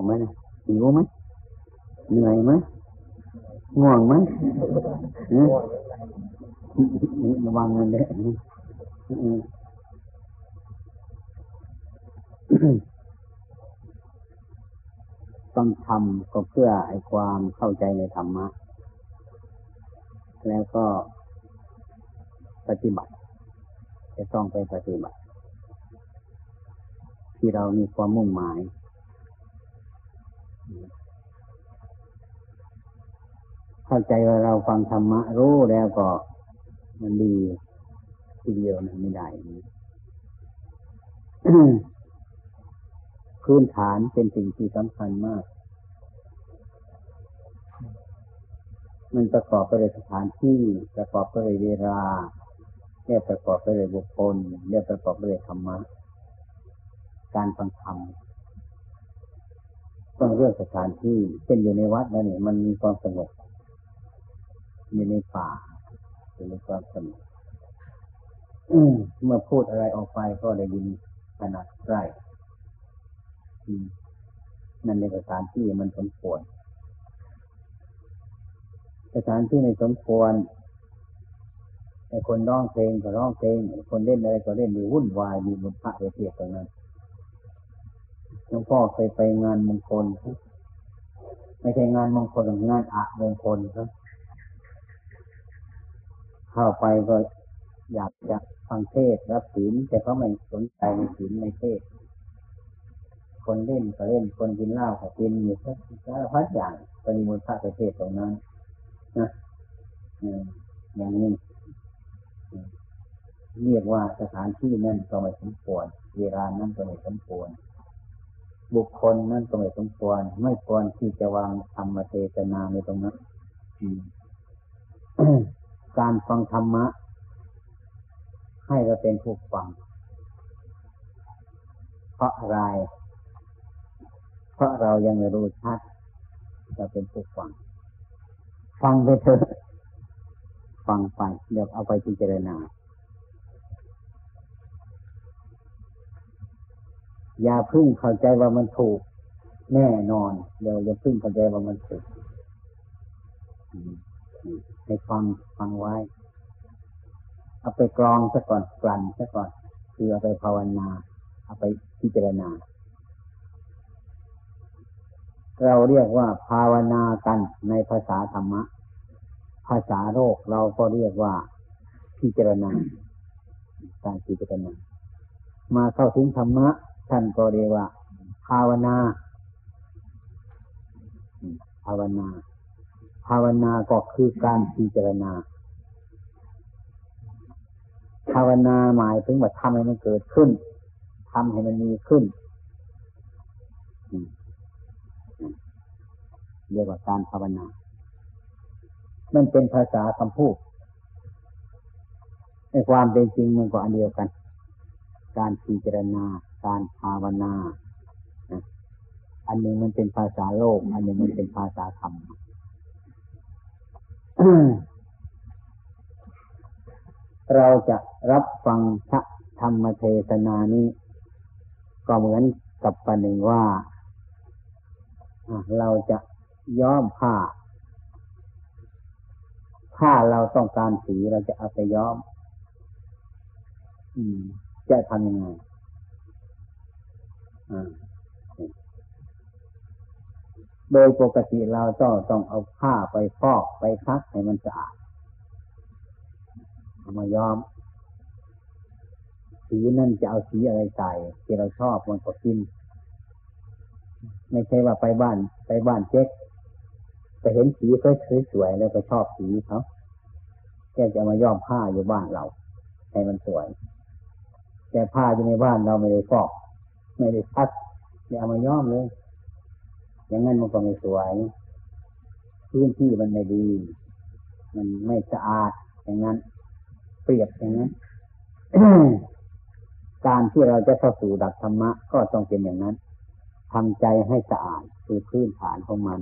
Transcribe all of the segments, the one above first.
อกไหมนหิวไหมเหนื่อยไหมง่วงไหมนี่ระวังมันเลยต้องทำก็เพื่อไอ้ความเข้าใจในธรรมะ แล้วก็ปฏิบัติ จะต้องไปปฏิบัติ ที่เรามีความมุ่งหมาย เข้าใจว่าเราฟังธรรมะรู้แล้วก็มันดีทีเดียวนะไม่ได้พื้นฐานเป็นสิ่งที่สำคัญมาก มันประกอบไปด้วยสถานที่ ประกอบไปด้วยเวลาเรียกประกอบไปด้วยบุคคลเรียกประกอบไปด้วยธรรมะ การฟังธรรม ต้องเรื่องสถานที่เช่นอยู่ในวัดแล้วเนี่ยมันมีความสงบอยู่ในป่าอยู่ในความสงบเมื่อพูดอะไรออกไปก็ได้ยินขนาดใกล้นั่นในสถานที่มันสมควรสถานที่ในสมควรไอ้คนร้องเพลงก็ร้องเพลงคนเล่นอะไรก็เล่นมีวุ่นวายมีบุญพระเทียบตรงนั้น หลวงพ่อเคยไปงานมงคลไม่ใช่งานมงคลงานอะมงคลครับเข้าไปก็อยากจะฟังเทศรับศีลแต่เขาไม่สนใจในศีลในเทศ คนเล่นก็เล่นคนกินเหล้าก็กินอยู่สักสารพัดอย่างปริมูลพระประเทศตรงนั้นนะอย่างนี้เรียกว่าสถานที่นั่นก็ไม่สมควรเวลานั้นก็ไม่สมควร บุคคลนั่นก็ไม่สมควร ไม่ควรที่จะวางธรรมเทศนาในตรงนั้นการฟังธรรมะ ให้เราเป็นผู้ฟัง เพราะอะไร เพราะเรายังไม่รู้ชัดเราเป็นผู้ฟัง ฟังไปเถอะ ฟังไป เดี๋ยวเอาไปพิจารณา อย่าพึ่งเข้าใจว่ามันถูก แน่นอนเดี๋ยวอย่าพึ่งเข้าใจว่ามันถูกให้ฟังฟังไว้ เอาไปกรองซะก่อนกลั่นซะก่อน คือเอาไปภาวนา เอาไปพิจารณา เราเรียกว่า ภาวนากันในภาษาธรรมะ ภาษาโลกเราก็เรียกว่า พิจารณา การพิจารณา มาเข้าถึงธรรมะ ท่านก็เรียกว่า ภาวนา ภาวนา ภาวนาก็คือการพิจารณา ภาวนาหมายถึงว่าทำให้มันเกิดขึ้นทำให้มันมีขึ้นเรียกว่าการภาวนา มันเป็นภาษาคำพูด ในความเป็นจริงมันก็อันเดียวกัน การพิจารณา การภาวนาอันหนึ่งมันเป็นภาษาโลก อันหนึ่งมันเป็นภาษาธรรมเราจะรับฟังพระธรรมเทศนานี้ ก็เหมือนกับประหนึ่งว่าเราจะย้อมผ้าถ้าเราต้องการสีเราจะเอาไปย้อมอืมจะทำยังไง โดยปกติเราต้องต้องเอาผ้าไปฟอกไปคักให้มันสะอาดเอามาย้อม สีนั่นจะเอาสีอะไรใส่ที่เราชอบมันก็กิน ไม่ใช่ว่าไปบ้าน ไปบ้านเจ๊กไปเห็นสีสวยๆแล้วก็ชอบสีเขาแกจะมาย้อมผ้าอยู่บ้านเรา ให้มันสวย แต่ผ้าอยู่ในบ้านเราไม่ได้ฟอก ไม่ได้พัดไม่เอามาย้อมเลย อย่างนั้นมันก็ไม่สวย พื้นที่มันไม่ดี มันไม่สะอาดอย่างนั้น เปรียบอย่างนั้นการที่เราจะเข้าสู่ดักธรรมะก็ต้องเป็นอย่างนั้นทำใจให้สะอาดคือพื้นฐานของมัน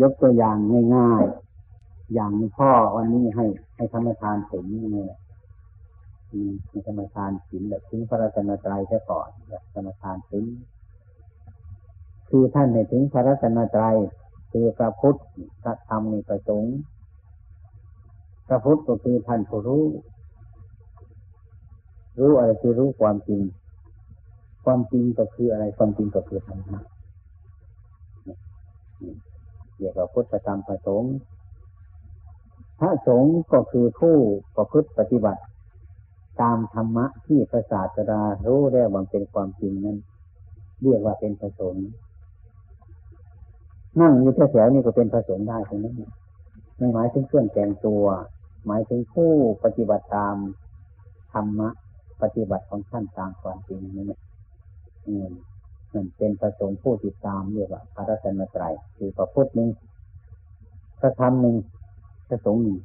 ยกตัวอย่างง่าย ๆ อย่างพ่อวันนี้ให้ให้ธรรมทานศีลนี่แหละให้ธรรมทานศีลแบบทิ้งพระราชนตรัยแค่ก่อนแบบธรรมทานศีลคือท่านในถึงพระรัตนตรัยคือพระพุทธพระธรรมในประสงค์พระพุทธก็คือท่านผู้รู้ รู้อะไรคือรู้ความจริง ความจริงก็คืออะไรความจริงก็คือธรรมะเรียกว่าพุทธธรรมประสงค์พระสงฆ์ก็คือผู้ประพฤติปฏิบัติ ตามธรรมะที่พระศาสดารู้แล้วมันเป็นความจริงนั้น เรียกว่าเป็นพระสงฆ์นั่งอยู่แถวๆนี่ก็เป็นพระสงฆ์ได้ตรงนั้นไม่หมายถึงเครื่องแต่งตัว หมายถึงผู้ปฏิบัติตามธรรมะ ปฏิบัติของท่านตามความจริงนี่เนี่ยมมันเป็นพระสงฆ์ผู้ติดตามเรียกว่าพระรัตนตรัยคือพระพุทธหนึ่งพระธรรมหนึ่งพระสงฆ์หนึ่ง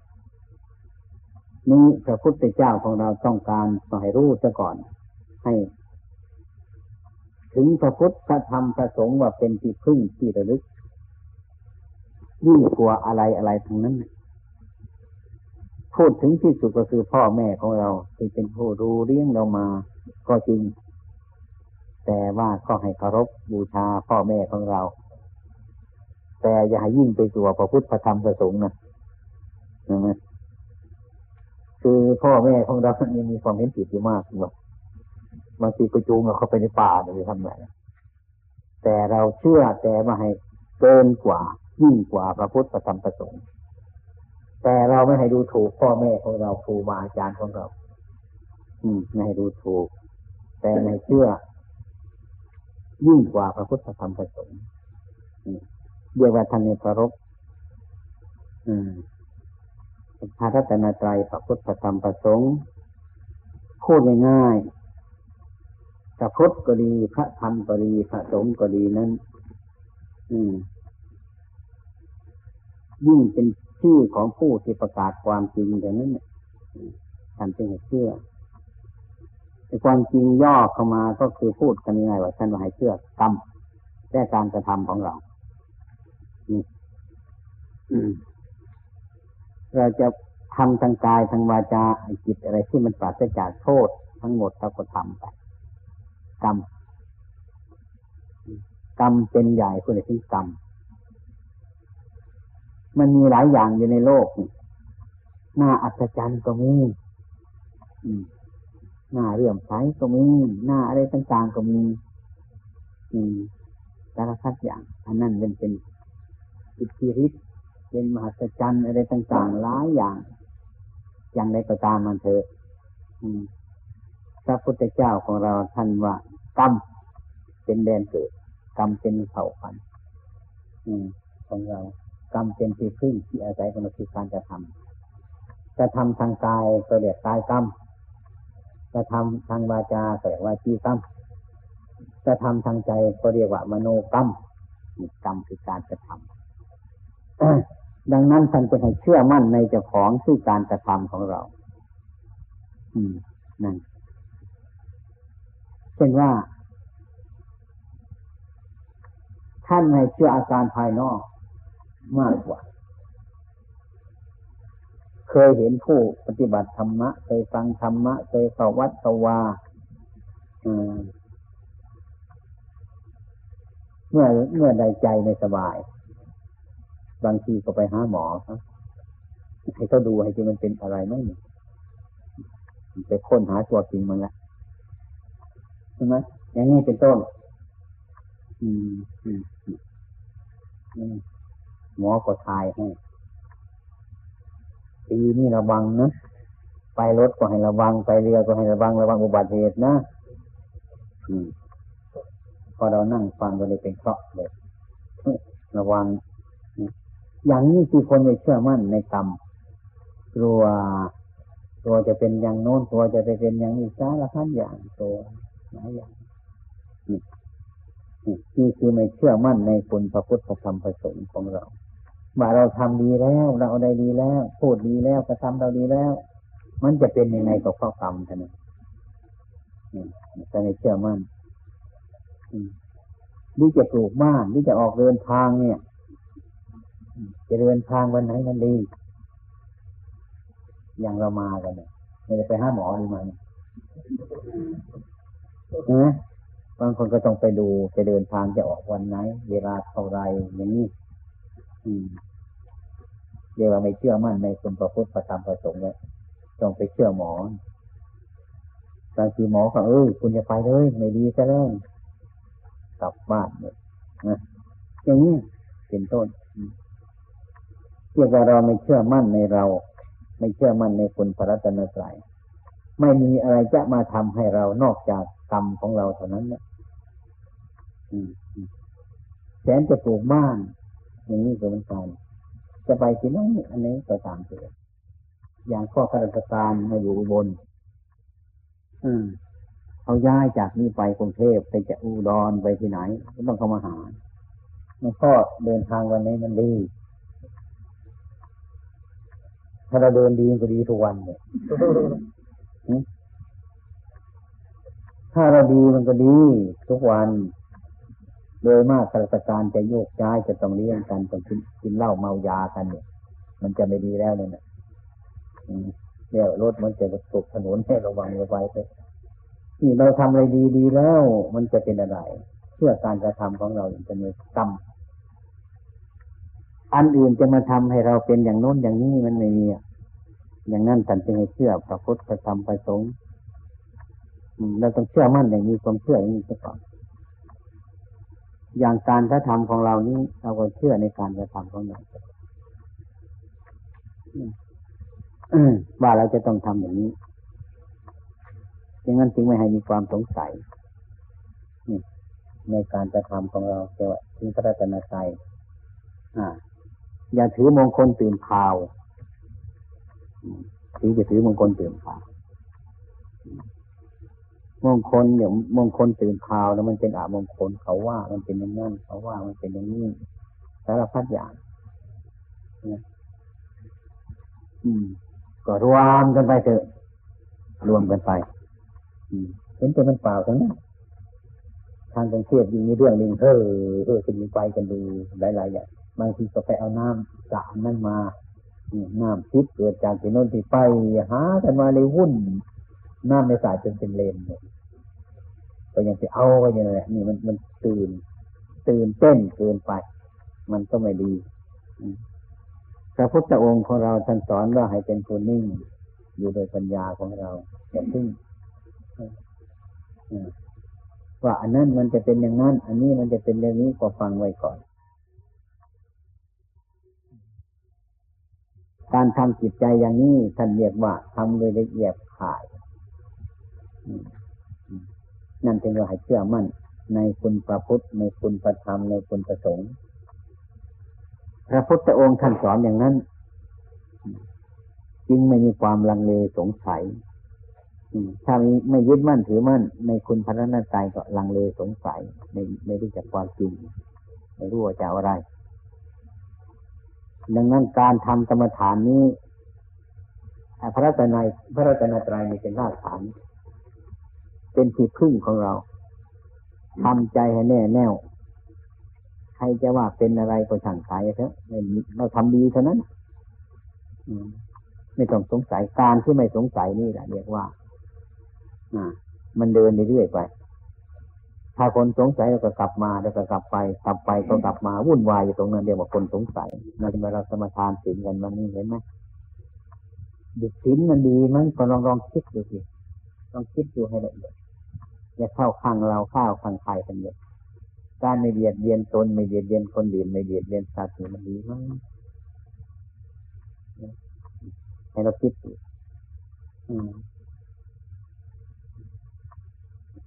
นี้พระพุทธเจ้าของเราต้องการต้องให้รู้ซะก่อน ให้ ถึงพระพุทธพระธรรมพระสงฆ์ว่าเป็นที่พึ่งที่ระลึกยิ่งกว่าอะไรอะไรทั้งนั้น พูดถึงที่สุดก็คือพ่อแม่ของเราที่เป็นผู้ดูเลี้ยงเรามา ก็จริง แต่ว่าก็ให้เคารพบูชาพ่อแม่ของเรา แต่อย่ายิ่งไปตัวพระพุทธพระธรรมพระสงฆ์นะนะ คือพ่อแม่ของเรานี่มีความเห็นผิดอยู่มากว่าบางทีไปจูงเราเข้าไปในป่าเนี่ยทำไงแต่เราเชื่อแต่มาให้เกินกว่ายิ่งกว่าพระพุทธธรรมประสงค์แต่เราไม่ให้ดูถูกพ่อแม่ของเราครูบาอาจารย์ของเรา อืมไม่ให้ดูถูก แต่ในเชื่อ ยิ่งกว่าพระพุทธธรรมประสงค์เรียกว่าท่านในพระรบอืม พระรัตนตรัยพระพุทธธรรมประสงค์พูดง่ายๆพระพุทธก็ดีพระธรรมก็ดีพระสงฆ์ก็ดีนั้น อืมยิ่งเป็นชื่อของผู้ที่ประกาศความจริงอย่างนั้นท่านจึงเชื่อแต่ความจริงย่อเข้ามาก็คือพูดกันยังไงว่าท่านว่าให้เชื่อกรรมและการกระทำของเรา เราจะทำทางกายทางวาจาจิตอะไรที่มันปราศจากโทษทั้งหมดเราก็ทำไปกรรมกรรมเป็นใหญ่คุณที่กรรมมันมีหลายอย่างอยู่ในโลกหน้าอัศจรรย์ก็มีหน้าเรื่อมใสก็มีหน้าอะไรต่างๆก็มีสารพัดอย่างอันนั้นเป็นเป็นอิทธิฤทธิ์ เป็นมหัศจรรย์อะไรต่างๆหลายอย่าง อย่างไรก็ตามมันเถอะพระพุทธเจ้าของเราท่านว่ากรรมเป็นแดนเกิดกรรมเป็นเผ่าพันธุ์ของเรากรรมเป็นที่พึ่งที่อาศัยของเราคือการจะทำจะทำทางกายก็เรียกกายกรรมจะทำทางวาจาก็เรียกวาจีกรรมจะทำทางใจก็เรียกว่ามโนกรรมกรรมคือการกระทำ ดังนั้นท่านจะให้เชื่อมั่นในเจ้าของซึ่การกระทำของเรา อืมนั่นเช่นว่า ท่านให้เชื่ออาการภายนอกมากกว่า เคยเห็นผู้ปฏิบัติธรรมะ เคยฟังธรรมะ เคยเข้าวัดเข้าวาเมื่อเมื่อใดใจไม่สบาย บางทีก็ไปหาหมอครับให้เขาดูให้ที่มันเป็นอะไรไหมไปค้นหาตัวจริงมันละใช่ไหมอย่างนี้เป็นต้น อืมอืมอืมหมอก็ทายให้ปีนี้ระวังนะไปรถก็ให้ระวังไปเรือก็ให้ระวังระวังอุบัติเหตุนะอืมพอเรานั่งฟังก็เลยเป็นเคราะห์เลยระวัง อย่างนี้คือคนไม่เชื่อมั่นในกรรมกลัวตัวจะเป็นอย่างโน้นตัวจะไปเป็นอย่างนี้สารพัดอย่างตัวหลายอย่างนี่นี่คือไม่เชื่อมั่นในคุณพระพุทธธรรมประสงค์ของเราว่าเราทำดีแล้ว เราได้ดีแล้ว พูดดีแล้วกระทำเราดีแล้ว มันจะเป็นยังไงกับข้อกรรมท่านนี่จะในเชื่อมั่นนี่จะปลูกบ้านนี่จะออกเดินทางเนี่ย จะเดินทางวันไหนมันดี อย่างเรามากันเนี่ยไม่ได้ไปห้าหมอหรือมาเนี่ยนะบางคนก็ต้องไปดูจะเดินทางจะออกวันไหน เวลาเท่าไรอย่างนี้เรียกว่าไม่เชื่อมั่นในคุณพระพุทธประธรรมประสงค์เลยต้องไปเชื่อหมอบางทีหมอก็เออคุณจะไปเลยไม่ดีซะแล้วกลับบ้านเนี่ยนะอย่างนี้เป็นต้น รียกว่าเราไม่เชื่อมั่นในเรา ไม่เชื่อมั่นในคุณพระรัตนตรัยไม่มีอะไรจะมาทำให้เรานอกจากกรรมของเราเท่านั้นเนี่ยแสนจะปลูกบ้านอย่างนี้ก็เหมือนกันจะไปที่นั่นอันนี้ก็ตามเถิดอย่างข้อข้าราชการมาอยู่บนอืมเขาย้ายจากนี้ไปกรุงเทพไปจะอุดรไปที่ไหนก็ต้องเข้ามาหามันก็เดินทางวันนี้มันดี ถ้าเราเดินดีก็ดีทุกวันเลยถ้าเราดีมันก็ดีทุกวัน โดยมากข้าราชการจะโยกย้ายจะต้องเลี้ยงกันต้องกินเหล้าเมายากันเนี่ย มันจะไม่ดีแล้วเนี่ยเดี๋ยวรถมันจะตกถนนให้ระวังระไว้ไปนี่เราทำอะไรดีดีแล้ว มันจะเป็นอะไร เพื่อการกระทำของเราจะมีกรรม อันอื่นจะมาทำให้เราเป็นอย่างโน้นอย่างนี้มันไม่มีอย่างนั้นท่านจึงให้เชื่อพระพุทธพระธรรมพระสงฆ์เราต้องเชื่อมั่นอย่างมีความเชื่ออย่างนี้ก่อนอย่างการกระทำของเรานี้เราก็เชื่อในการกระทำของเราว่าเราจะต้องทำอย่างนี้อย่างนั้นจึงไม่ให้มีความสงสัยในการกระทำของเราแต่ว่าถึงพระรัตนตรัยอ่า อย่าถือมงคลตื่นข่าวถึงจะถือมงคลตื่นข่าว มงคลเดี๋ยมงคลตื่นข่าวแล้วมันเป็นอามงคลเขาว่ามันเป็นอย่างนั้นเขาว่ามันเป็นอย่างนี้สารพัดอย่างนะอืมก็รวมกันไปเถอะ รวมกันไปเห็นแต่มันเปล่าทั้งนั้นทางกรุงเทพยิ่งมีเรื่องหนึ่งเฮ้อเออจะมีไปกันดูหลายๆอย่าง บางทีก็ไปเอาน้ำสระนั่นมาน้ำพิษเกิดจากที่โน่นที่ไปหากันมาเลยวุ่นน้ำในสายจนเป็นเลนเนี่ยก็ยังไปเอาก็ยังไงนี่มันมันตื่น ตื่นเต้นเกินไป มันก็ไม่ดีพระพุทธองค์ของเราท่านสอนว่าให้เป็นคนนิ่ง อยู่โดยปัญญาของเราอย่าพึ่งว่าอันนั้นมันจะเป็นอย่างนั้น อันนี้มันจะเป็นอย่างนี้ก็ฟังไว้ก่อน การทำจิตใจอย่างนี้ท่านเรียกว่าทำโดยละเอียดข่าย นั่นเป็นว่าให้เชื่อมั่น ในคุณพระพุทธ ในคุณพระธรรม ในคุณพระสงฆ์ พระพุทธองค์ท่านสอนอย่างนั้น จึงไม่มีความลังเลสงสัย ถ้าไม่ยึดมั่นถือมั่น ในคุณพระนัตใจก็ลังเลสงสัย ไม่ไม่รู้จักความจริง ไม่รู้ว่าจะอะไร ดังนั้นการทำกรรมฐานนี้พระรัตนายพระรัตนตรัยเป็นรากฐาน เป็นที่พึ่งของเราทำใจให้แน่แน่วใครจะว่าเป็นอะไรก็ช่างใจเถอะเราทำดีเท่านั้นไม่ต้องสงสัยการที่ไม่สงสัยนี่แหละเรียกว่ามันเดินเรื่อยไป ถ้าคนสงสัยเราก็กลับมาแล้วก็กลับไป กลับไปก็กลับมาวุ่นวายอยู่ตรงนั้นเรียกว่าคนสงสัยนั่นเวลาสมาทานศีลกันมันนี่เห็นไหมดุศีลมันดีมั้งก็ลองลองคิดดูสิลองคิดดูให้ละเอียดอย่าเข้าข้างเราเข้าข้างใครกันเยอะการไม่เบียดเบียนตนไม่เบียดเบียนคนอื่นไม่เบียดเบียนสัตว์มันดีมั้งให้เราคิดดูอืม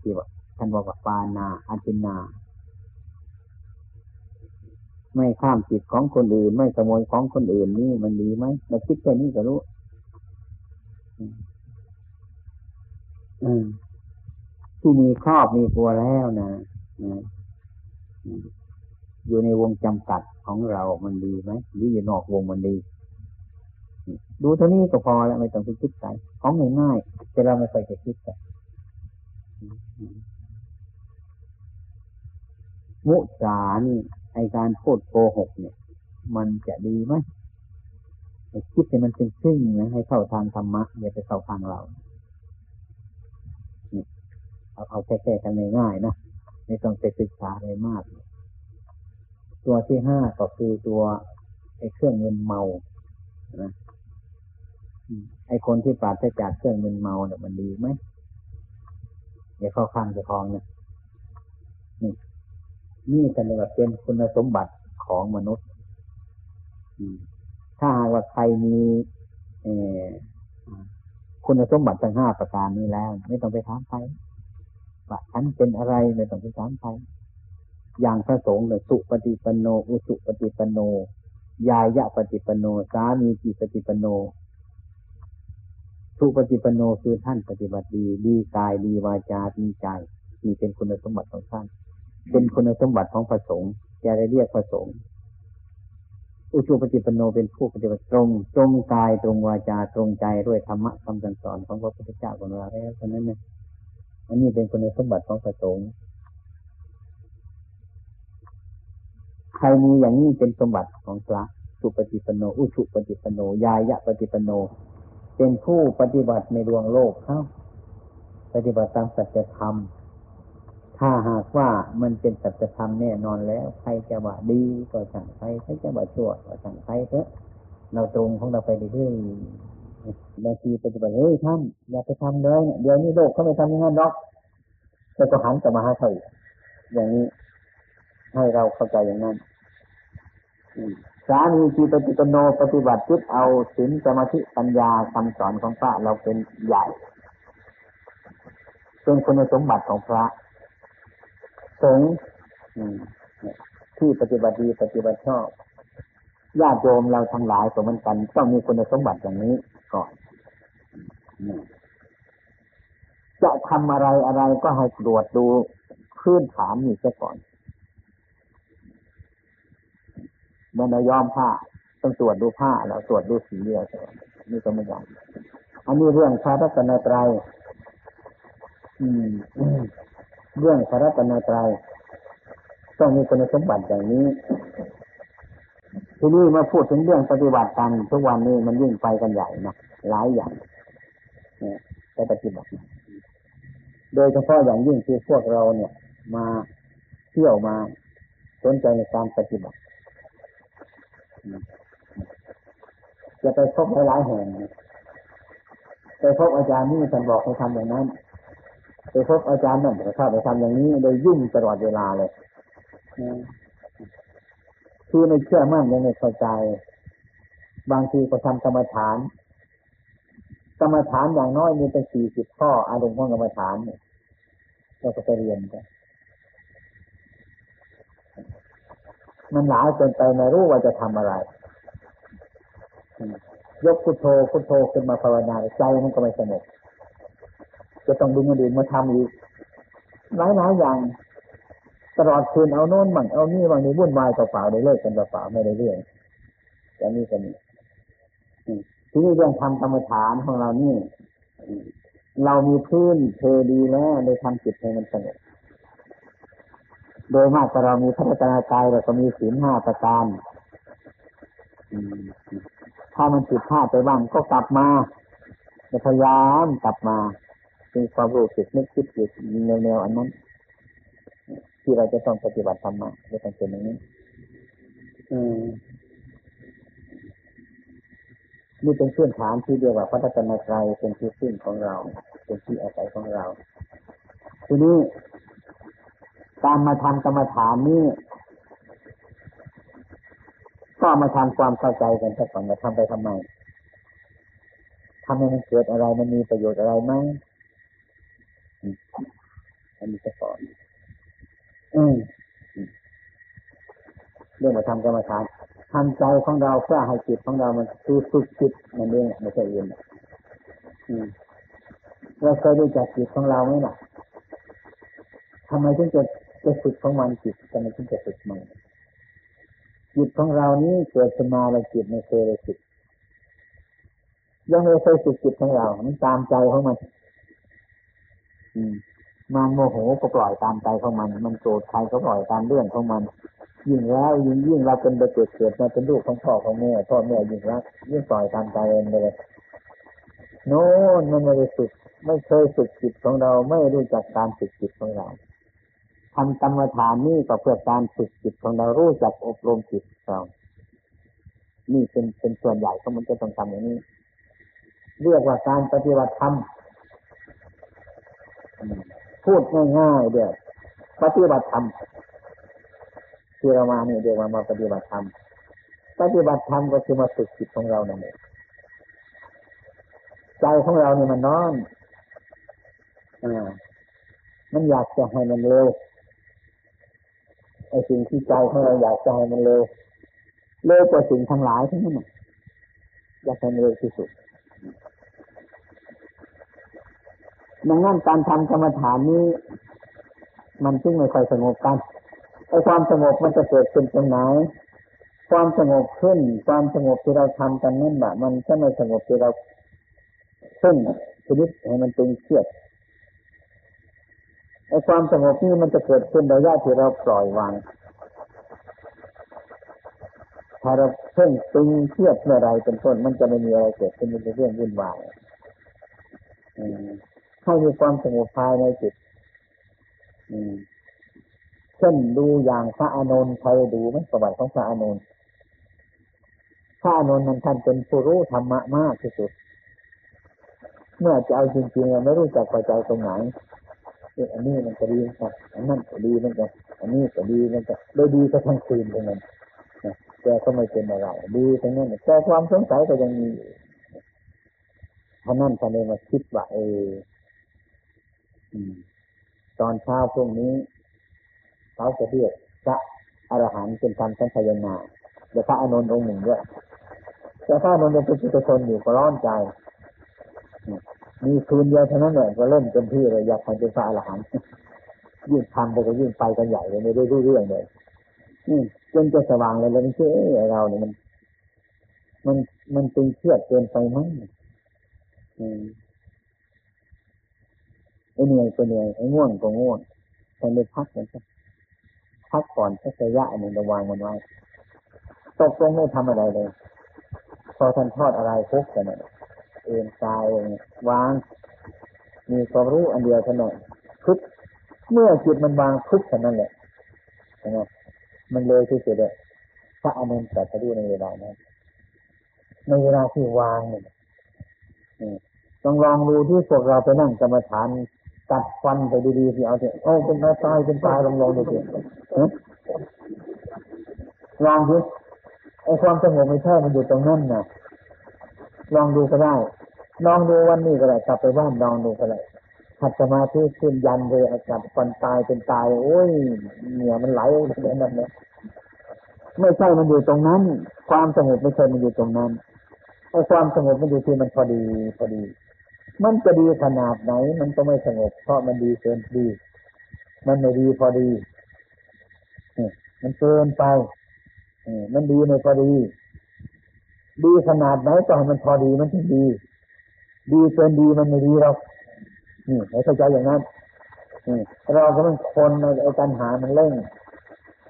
ที่ว่า ท่านบอกว่าปานาอัจินา ไม่ข้ามจิตของคนอื่น ไม่ขโมยของคนอื่นนี่มันดีไหมเราคิดแค่นี้ก็รู้ที่มีครอบมีครัวแล้วนะอยู่ในวงจำกัดของเรามันดีไหมหรืออยู่นอกวงมันดี ดูเท่านี้ก็พอแล้วไม่ต้องไปคิดใจของง่ายๆแต่เราไม่ค่อยจะคิดกัน มุสานี่ไอการพูดโกหกเนี่ย มันจะดีไหมคิดให้มันเป็นซึ่งนะให้เข้าทางธรรมะอย่าไปเข้าทางเราเอาเอาแค่ๆทำง่ายๆนะไม่ต้องไปศึกษาอะไรมาก ตัวที่ห้าก็คือตัวไอ้เครื่องเงินเมานะไอ้คนที่ปราศจากเครื่องเงินเมาเนี่ยมันดีไหมอย่าเข้าข้างจะคลองนะนี่ นี่กันเลยว่าเป็นคุณสมบัติของมนุษย์ถ้าหากว่าใครมีคุณสมบัติทั้งห้าประการนี้แล้ว ไม่ต้องไปถามใครว่าฉันเป็นอะไรไม่ต้องไปถามใครอย่างพระสงฆ์เนี่ยสุปฏิปโน อุสุปฏิปโน ยายะปฏิปโน สามีจิปฏิปโน สุปฏิปโนคือท่านปฏิบัติดี ดีกายดีวาจาดีใจนี่เป็นคุณสมบัติของท่าน เป็นคุณสมบัติของพระสงฆ์จะได้เรียกพระสงฆ์อุชุปฏิปโนเป็นผู้ปฏิบัติตรง ตรงกายตรงวาจาตรงใจด้วยธรรมะคำสอนของพระพุทธเจ้าของเราแล้วเพราะนั้นเนี่ยอันนี้เป็นคุณสมบัติของพระสงฆ์ใครมีอย่างนี้เป็นสมบัติของพระสุปฏิปโน อุชุปฏิปโน ยายะปฏิปโน เป็นผู้ปฏิบัติในดวงโลกเขาปฏิบัติตามสัจธรรม ถ้าหากว่ามันเป็นสัจธรรมแน่นอนแล้ว ใครจะว่าดีก็ช่างใครใครจะว่าชั่วก็ช่างใครเถอะ เราตรงของเราไปเรื่อยบางทีปฏิบัติเฮ้ยท่านอย่าไปทำเลย เดี๋ยวนี้โลกเขาไม่ทำอย่างนั้นหรอกแต่ก็หันกลับมาหาเขาอย่างนี้ให้เราเข้าใจอย่างนั้นสามีจีปฏิปโนปฏิบัติจิตเอาศีลสมาธิปัญญาคำสอนของพระเราเป็นใหญ่เป็นคุณสมบัติของพระ สงฆ์ที่ปฏิบัติดีปฏิบัติชอบญาติโยมเราทั้งหลายสมันกัน ต้องมีคุณสมบัติอย่างนี้ก่อนจะทำอะไรอะไรก็ให้ตรวจดูพื้นฐานนี่ซะก่อนมื่อเราย้อมผ้าต้องตรวจดูผ้าแล้วตรวจดูสีเดียวนี่ก็ไม่ได้อันนี้เรื่องพระรัตนตรัยอืม เรื่องพระรัตนตรัยต้องมีคุณสมบัติอย่างนี้ ทีนี้มาพูดถึงเรื่องปฏิบัติกันทุกวันนี้มันยิ่งไปกันใหญ่นะหลายอย่างเนี่ยไปปฏิบัติโดยเฉพาะอย่างยิ่งคือพวกเราเนี่ย มาเที่ยวมาสนใจในการปฏิบัติจะไปพบหลายแห่งไปพบอาจารย์นี่ท่านบอกให้ทำอย่างนั้น ไปพบอาจารย์นั่นแต่เข้าไปทำอย่างนี้เลยยุ่งตลอดเวลาเลยคือไม่เชื่อมั่นยังไม่เข้าใจ บางทีก็ทำกรรมฐาน กรรมฐานอย่างน้อยมีเป็นสี่สิบข้ออารมณ์ของกรรมฐานเนี่ยเราก็ไปเรียนกันมันหลายเกินไปไม่รู้ว่าจะทำอะไรยกพุทโธพุทโธขึ้นมาภาวนาใจมันก็ไม่สงบ จะต้องดึงคนอื่นมาทำอีกหลายหลายอย่าง ตลอดคืนเอาโน่นบังเอานี่บางนี้วุ่นวายเปล่าๆได้เลิกกันเปล่าๆไม่ได้เรื่องจะนี่ก็มีทีนี้เรื่องทำกรรมฐานของเรานี่เรามีพื้นเทดีแล้วได้ทำจิตให้มันสงบโดยมากเรามีพัฒนากายเราก็มีศีลห้าประการถ้ามันผิดพลาดไปบ้างก็กลับมาพยายามกลับมา เป็นความรู้สึกนึกคิดอยู่ในแนวอันนั้น ที่เราจะต้องปฏิบัติธรรมะจะต้องเป็นอย่างนี้นี่เป็นพื้นฐานที่เรียกว่าพระตนตรัยเป็นที่พึ่งของเรา เป็นที่อาศัยของเรา ทีนี้การมาทำกรรมฐานนี้ก็มาทำความเข้าใจกันสักก่อนมาทำไปทำไมทำให้มันเกิดอะไรมันมีประโยชน์อะไรไหม อันนี้จะสอนอืมเรื่องมาทำกรรมฐานทำใจของเราเพื่อให้จิตของเรามันคือฝึกจิตมันเองไม่ใช่อื่นเราเคยรู้จักจิตของเราไหมล่ะทำไมถึงจะจะฝึกของมันจิตทำไมถึงจะฝึกมันจิตของเรานี้เกิดขึ้นมาแล้วจิตไม่เคยเลยจิตยังไม่เคยฝึกจิตของเรามันตามใจของมัน มันโมโหก็ปล่อยตามใจของมัน มันโกรธใครก็ปล่อยตามเรื่องของมัน ยิ่งแล้วยิ่งยิ่งเราเป็นเด็กเกิดมาเป็นลูกของพ่อของแม่พ่อแม่ยิ่งรักยิ่งปล่อยตามใจเองเลยโน่นมันไม่ได้ฝึกไม่เคยฝึกจิตของเราไม่รู้จักการฝึกจิตของเราทำกรรมฐานนี่ก็เพื่อการฝึกจิตของเรารู้จักอบรมจิตเรานี่เป็นเป็นส่วนใหญ่ก็มันจะต้องทำอย่างนี้ เรียกว่าการปฏิบัติธรรม พูดง่ายๆเดียวปฏิบัติธรรมที่เรามาเนี่ยเดียวมามาปฏิบัติธรรมปฏิบัติธรรมก็คือมาฝึกจิตของเรานั่นเองใจของเราเนี่ยมันนอนอ่ามันอยากจะให้มันเร็วไอ้สิ่งที่ใจของเราอยากจะให้มันเร็วเร็วกว่าสิ่งทั้งหลายทั้งนั้นอยากให้มันเร็วที่สุด ดังนั้นการทำกรรมฐานนี้ มันจึงไม่ค่อยสงบกันไอ้ความสงบมันจะเกิดขึ้นตรงไหน ความสงบขึ้น ความสงบที่เราทำกันนั่นแหละมันจะไม่สงบที่เราขึ้นชีวิตให้มันตึงเครียดไอ้ความสงบนี่มันจะเกิดขึ้นระยะที่เราปล่อยวางถ้าเราเพ่งตึงเครียดเมื่อไรเป็นต้นมันจะไม่มีอะไรเกิดขึ้นเป็นเรื่องวุ่นวาย ให้มีความสงบภายในจิตเช่นดูอย่างพระอานนท์ใครดูไหมประวัติของพระอานนท์พระอานนท์นั้นท่านเป็นผู้รู้ธรรมะมากที่สุด เมื่อจะเอาจริงๆเราไม่รู้จักพอใจตรงไหนอันนี้มันก็ดีครับอันนั้นก็ดีมันก็อันนี้ก็ดีมันก็ได้ดีก็ทั้งคืนตรงนั้นแต่ก็ไม่เป็นอะไรดีทั้งนั้นแต่ความสงสัยก็ยังมีเพราะนั่นท่านเลยมาคิดว่าเออ ตอนเช้าพรุ่งนี้เขาจะเรียกพระอรหันต์เป็นการสังขยนาเดี๋ยวพระอนุนองค์หนึ่งด้วยแต่พระอนุนยังเป็นปุถุชนอยู่ก็ร้อนใจ มีคืนเดียวเท่านั้นแหละก็เล่นเต็มที่เลยอยากทำเป็นพระอรหันต์ยิ่งทำไปก็ยิ่งไปกันใหญ่เลยไม่ได้รู้เรื่องเลยจนจะสว่างเลยแล้วไม่ใช่เราเนี่ยมัน มันมันตึงเครียดเกินไปมั้ง ไอ้เหนื่อยก็เหนื่อยไอ้ง่วงก็ง่วงแต่ไม่พักมือนกันพักก่อนสักระยะหนึ่งระวังมันไว้ตกลงไม่ทำอะไรเลย พอท่านทอดอะไรพุกกันเนี่ยเอ็นกายเองวาง มีความรู้อันเดียวเท่านั้นทุกเมื่อจิตมันวางทุกเท่านั้นแหละนะมันเลยที่สุดเลยพระอนุนตรัสรู้ในเวลานั้นในเวลาที่วางเนี่ยต้องลองดูที่พวกเราไปนั่งกรรมฐาน ตัดฟันไปดีๆที่เอาเถอะโอ้เป็นตายเป็นตายลองลองดูสิลองดูไอ้ความสงบไม่ใช่มันอยู่ตรงนั้นนะลองดูก็ได้ ลองดูวันนี้ก็ได้กลับไปบ้านลองดูก็ได้ขัดสมาธิขึ้นยันเลยอาการฟันตายเป็นตาย โอ้ยเหนียมันไหลออกมาแบบนั้นไม่ใช่มันอยู่ตรงนั้น ความสงบไม่ใช่มันอยู่ตรงนั้นไอ้ความสงบมันอยู่ที่มันพอดีพอดี มันจะดีขนาดไหน มันก็ไม่สงบเพราะมันดีเกินดี มันไม่ดีพอดีมันเกินไปมันดีไม่พอดี ดีขนาดไหนก็ให้มันพอดีมันถึงดี ดีเกินดีมันไม่ดีเรานี่ให้เข้าใจอย่างนั้นเราก็ต้องคนในไอ้ปัญหามันเร่ง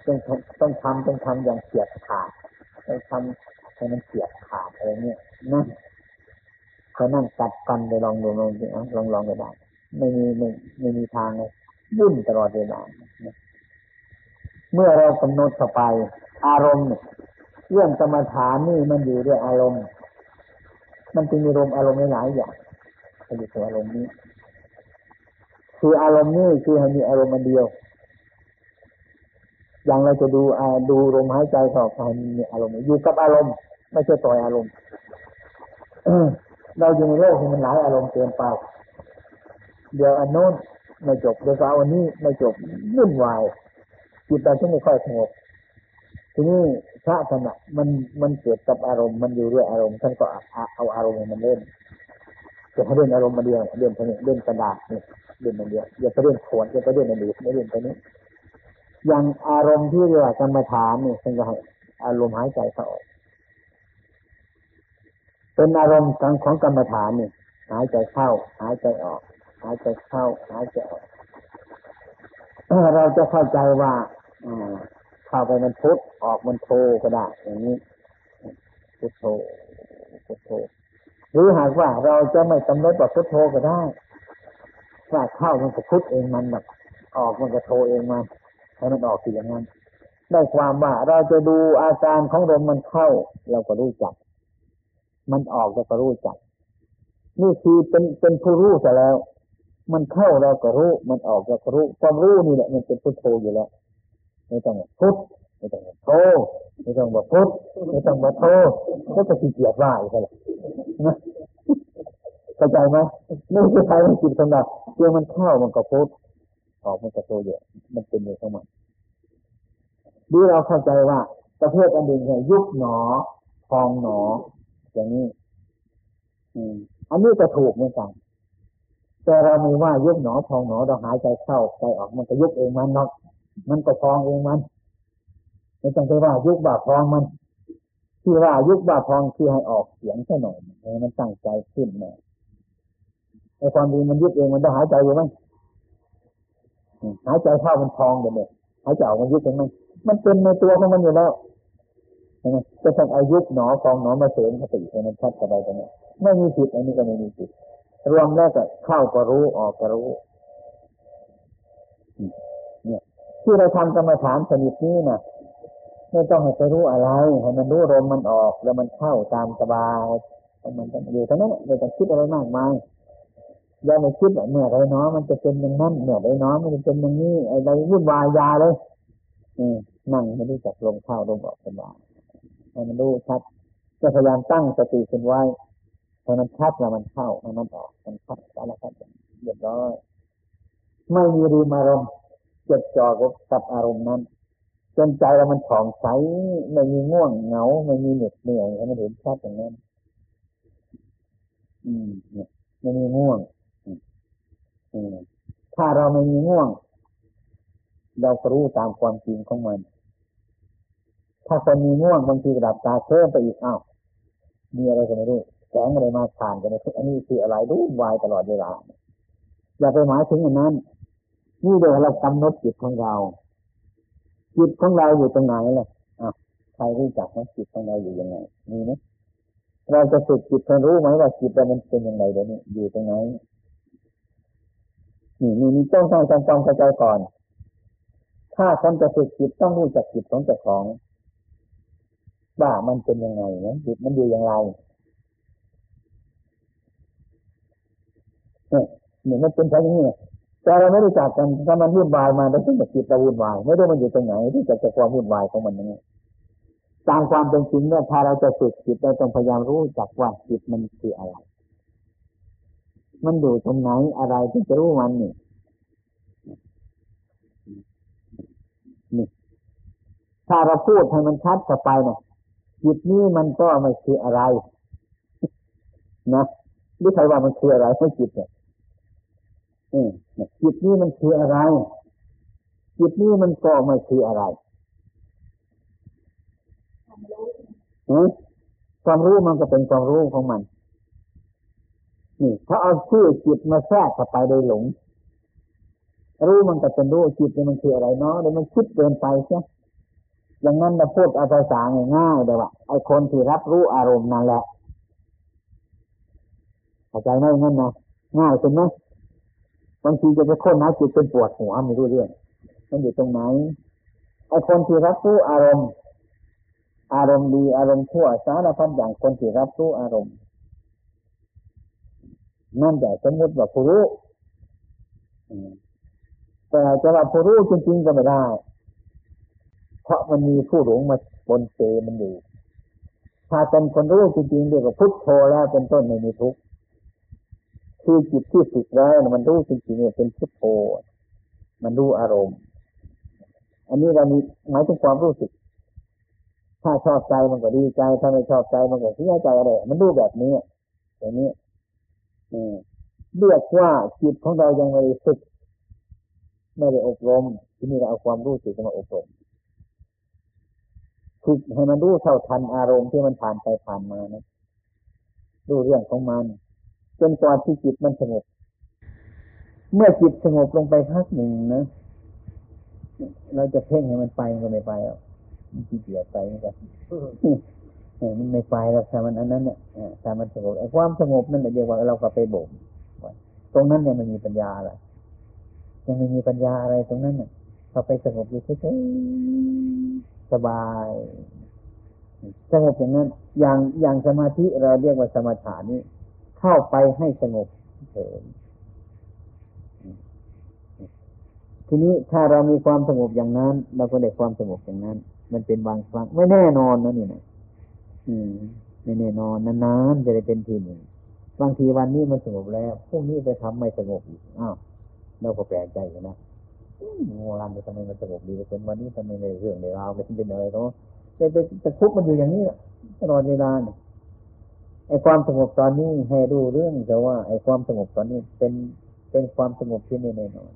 ต้องต้องทำต้องทำอย่างเฉียบขาดต้องทำให้มันเฉียบขาดอะไรเงี้ยนั่น เขานั่งตัดฟันไปลองดูลองดูลองลองก็ได้ไม่มีไม่ไม่มีทางเลยวุ่นตลอดเวลาเมื่อเรากำหนดเข้าไป อารมณ์เรื่องกรรมฐานนี่มันอยู่ด้วยอารมณ์ มันจึงมีอารมณ์อารมณ์หลายอย่างมันอยู่ตัวอารมณ์นี้ คืออารมณ์นี้คือให้มีอารมณ์มันเดียว อย่างเราจะดูดูลมหายใจต่อไปมีอารมณ์อยู่กับอารมณ์ ไม่ใช่ปล่อยอารมณ์ เราอยู่ในโลกที่มันหลายอารมณ์เกินไป เดี๋ยวอันโน้นไม่จบเดี๋ยวเอาอันนี้ไม่จบวุ่นวายจิตใจที่ไม่ค่อยสงบทีนี้พระธรรมะมันมันเกิดกับอารมณ์มันอยู่ด้วยอารมณ์ท่านก็เอาอารมณ์มันเล่นจะให้เล่นอารมณ์มาเดียวเล่นไปนี้เล่นกระดาษนี่เล่นมาเดียวอย่าไปเล่นขวนอย่าไปเล่นอันอื่นไม่เล่นไปนี้อย่างอารมณ์ที่เรียกกรรมฐานนี่ท่านก็ให้อารมณ์หายใจเข้าออก เป็นอารมณ์ของของกรรมฐานนี่หายใจเข้า หายใจออก หายใจเข้า หายใจออกเราจะเข้าใจว่าเข้าไปมันพุทออกมันโทก็ได้ อย่างนี้พุทโธพุทโธหรือหากว่าเราจะไม่กำหนดว่าพุทโธก็ได้ว่าเข้ามันก็พุทเองมันแบบออกมันก็โทเองมาให้มันออกสิอย่างนั้นได้ความว่าเราจะดูอาการของลมมันเข้า เราก็รู้จัก มันออกเราก็รู้จัก นี่คือเป็นเป็นผู้รู้แต่แล้ว มันเข้าเราก็รู้ มันออกเราก็รู้ความรู้นี่แหละ มันเป็นพุทโธอยู่แล้วไม่ต้องพุทไม่ต้องโทไม่ต้องบอกพุทไม่ต้องบอกโทก็จะขี้เกียจว่าอีกแล้วเข้าใจไหมไม่ใช่ใครมันจิตสำหรับเมื่อมันเข้ามันก็พุทออกมันก็โทเยอะมันเป็นอยู่ทั้งหมดดูเราเข้าใจว่าประเภทอันหนึ่งเนี่ยยุบหนอพองหนอ อย่างนี้อันนี้จะถูกเหมือนกันแต่เราไม่ว่ายุบหนอพองหนอเราหายใจเข้าใจออกมันก็ยุบเองมันเนาะมันก็พองเองมันไม่ต้องไปว่ายุบบ่าพองมันที่ว่ายุบบ่าพองคือให้ออกเสียงแค่หน่อยให้มันตั้งใจขึ้นหน่อยไอ้ความดีมันยุบเองมันต้องหายใจอยู่ไหมหายใจเข้ามันพองเดี๋ยวนี้หายใจออกมันยุบเองไหมมันเป็นในตัวของมันอยู่แล้ว จะต้องอายุหนอฟองหนอมาเสริมสติให้มันชัดสบายตรงนี้ไม่มีผิดอันนี้ก็ไม่มีผิดรวมแล้วก็เข้าก็รู้ออกก็รู้ เนี่ยที่เราทำกรรมฐานสนิทนี้นะไม่ต้องให้ไปรู้อะไรให้มันรู้ลมมันออก แล้วมันเข้าตามสบายมันอยู่ตรงนั้นไม่ต้องคิดอะไรมากมายอย่าไปคิดเมื่อไรเนาะมันจะเป็นอย่างนั้นเมื่อไรเนาะมันจะเป็นอย่างนี้อะไรวุ่นวายยาเลยนั่งไม่รู้จักลมเข้าลมออกสบาย ให้มันรู้ชัดจะพยายามตั้งสติขึ้นไว้พอมันชัดแล้วมันเข้ามันออกมันชัดอะไรครับเรียบร้อยไม่มีรีมอารมณ์จดจ่อกับอารมณ์นั้นจนใจเรามันผ่องใสไม่มีง่วงเหงาไม่มีเหน็ดเหนื่อยให้มันเห็นชัดอย่างนั้น อืมเนี่ยไม่มีง่วงอืมถ้าเราไม่มีง่วง เราก็รู้ตามความจริงของมัน ถ้าคนมีง่วงบางทีระดับตาเพิ่มไปอีกอ้าวมีอะไรก็ไม่รู้แสงอะไรมาผ่านกันในทุกอันนี้คืออะไรรู้วายตลอดเวลาอย่าไปหมายถึงอันนั้น นี่เดี๋ยวเรากำหนดจิตของเรา จิตของเราอยู่ตรงไหนล่ะอะใครรู้จักว่าจิตของเราอยู่ยังไงมีไหมเราจะฝึกจิตให้รู้ไหมว่าจิตเรามันเป็นยังไงเดี๋ยวนี้อยู่ตรงไหนนี่มีมีต้องต้องต้องเข้าใจก่อน ถ้าคนจะฝึกจิตต้องรู้จักจิตของเจ้าของ ว่ามันเป็นยังไงนะจิตมันอยู่อย่างไรเนี่ยมันเป็นแค่นี้แต่เราไม่รู้จักกันถ้ามันวุ่นวายมาแล้วถึงจะจิตเราวุ่นวายไม่รู้มันอยู่ตรงไหนที่จะจะความวุ่นวายของมันนี้ตามความเป็นจริงเนี่ยถ้าเราจะฝึกจิตเราต้องพยายามรู้จักว่าจิตมันคืออะไร มันอยู่ตรงไหนอะไรที่จะรู้มันนี่นี่ถ้าเราพูดให้มันชัดเข้าไปนะ จิตนี้มันก็ไม่คืออะไรนะหรือใครว่ามันคืออะไรให้จิตเนี่ยจิตนี้มันคืออะไร จิตนี้มันก็ไม่คืออะไรความรู้มันก็เป็นความรู้ของมัน นี่ถ้าเอาชื่อจิตมาแทรกเข้าไปโดยหลง รู้มันก็เป็นรู้จิตมันคืออะไรเนาะเดี๋ยวมันคิดเกินไปใช่ อย่างนั้นเราพูดเอาภาษาง่ายๆเลยว่าไอ้คนที่รับรู้อารมณ์นั่นแหละเข้าใจไหมงั้นนะง่ายเป็นไหมบางทีจะไปค้นหาจิตเป็นปวดหัวไม่รู้เรื่อง มันอยู่ตรงไหนไอ้คนที่รับรู้อารมณ์ อารมณ์ดีอารมณ์ชั่วสารพัดอย่างคนที่รับรู้อารมณ์นั่นแต่สมมติว่าผู้รู้แต่จะว่าผู้รู้จริงๆก็ไม่ได้ เพราะมันมีผู้หลงมาบนเตมันอยู่ ถ้าเป็นคนรู้จริงๆเรียกว่าพุทโธแล้วเป็นต้นไม่มีทุกข์คือจิตที่ฝึกแล้วมันรู้จริงๆเนี่ยเป็นพุทโธ มันรู้อารมณ์ อันนี้เรามีหมายถึงความรู้สึก ถ้าชอบใจมันก็ดีใจ ถ้าไม่ชอบใจมันก็เสียใจอะไร มันรู้แบบนี้อย่างนี้เรียกว่าจิตของเรายังไม่ฝึกไม่ได้อบรม ที่นี่เราเอาความรู้สึกมาอบรม ฝึกให้มันรู้เท่าทันอารมณ์ที่มันผ่านไปผ่านมานะรู้เรื่องของมันจนกว่าที่จิตมันสงบ เมื่อจิตสงบลงไปพักหนึ่งนะเราจะเพ่งให้มันไปมันก็ไม่ไปแล้วมันขี้เกียจไปเหมือนกันมันไม่ไปแล้วถ้ามันอันนั้นเนี่ยถ้ามันสงบไอ้ความสงบนั่นเรียกว่าเราก็ไปบ่มตรงนั้นเนี่ยมันมีปัญญาแหละยังไม่มีปัญญาอะไรตรงนั้นเนี่ยพอไปสงบอยู่เฉย สบายสงบอย่างนั้น อย่างอย่างสมาธิเราเรียกว่าสมาธินี้ เข้าไปให้สงบเฉยทีนี้ถ้าเรามีความสงบอย่างนั้น เราก็ได้ความสงบอย่างนั้น มันเป็นบางครั้งไม่แน่นอนนะนี่นะอืมไม่แน่นอนนานๆจะได้เป็นทีหนึ่งบางทีวันนี้มันสงบแล้วพรุ่งนี้ไปทำไม่สงบอีกอ้าวเราก็แปลกใจนะ โมรันทำไมมันสงบดีเป็นวันนี้ทำไมในเรื่องในราวเป็นเป็นอะไรเนาะแต่แต่ทุกมันอยู่อย่างนี้ตลอดเวลาเนี่ยไอ้ความสงบตอนนี้ให้ดูเรื่องแต่ว่า ไอ้ความสงบตอนนี้เป็นเป็นความสงบที่ไม่แน่นอน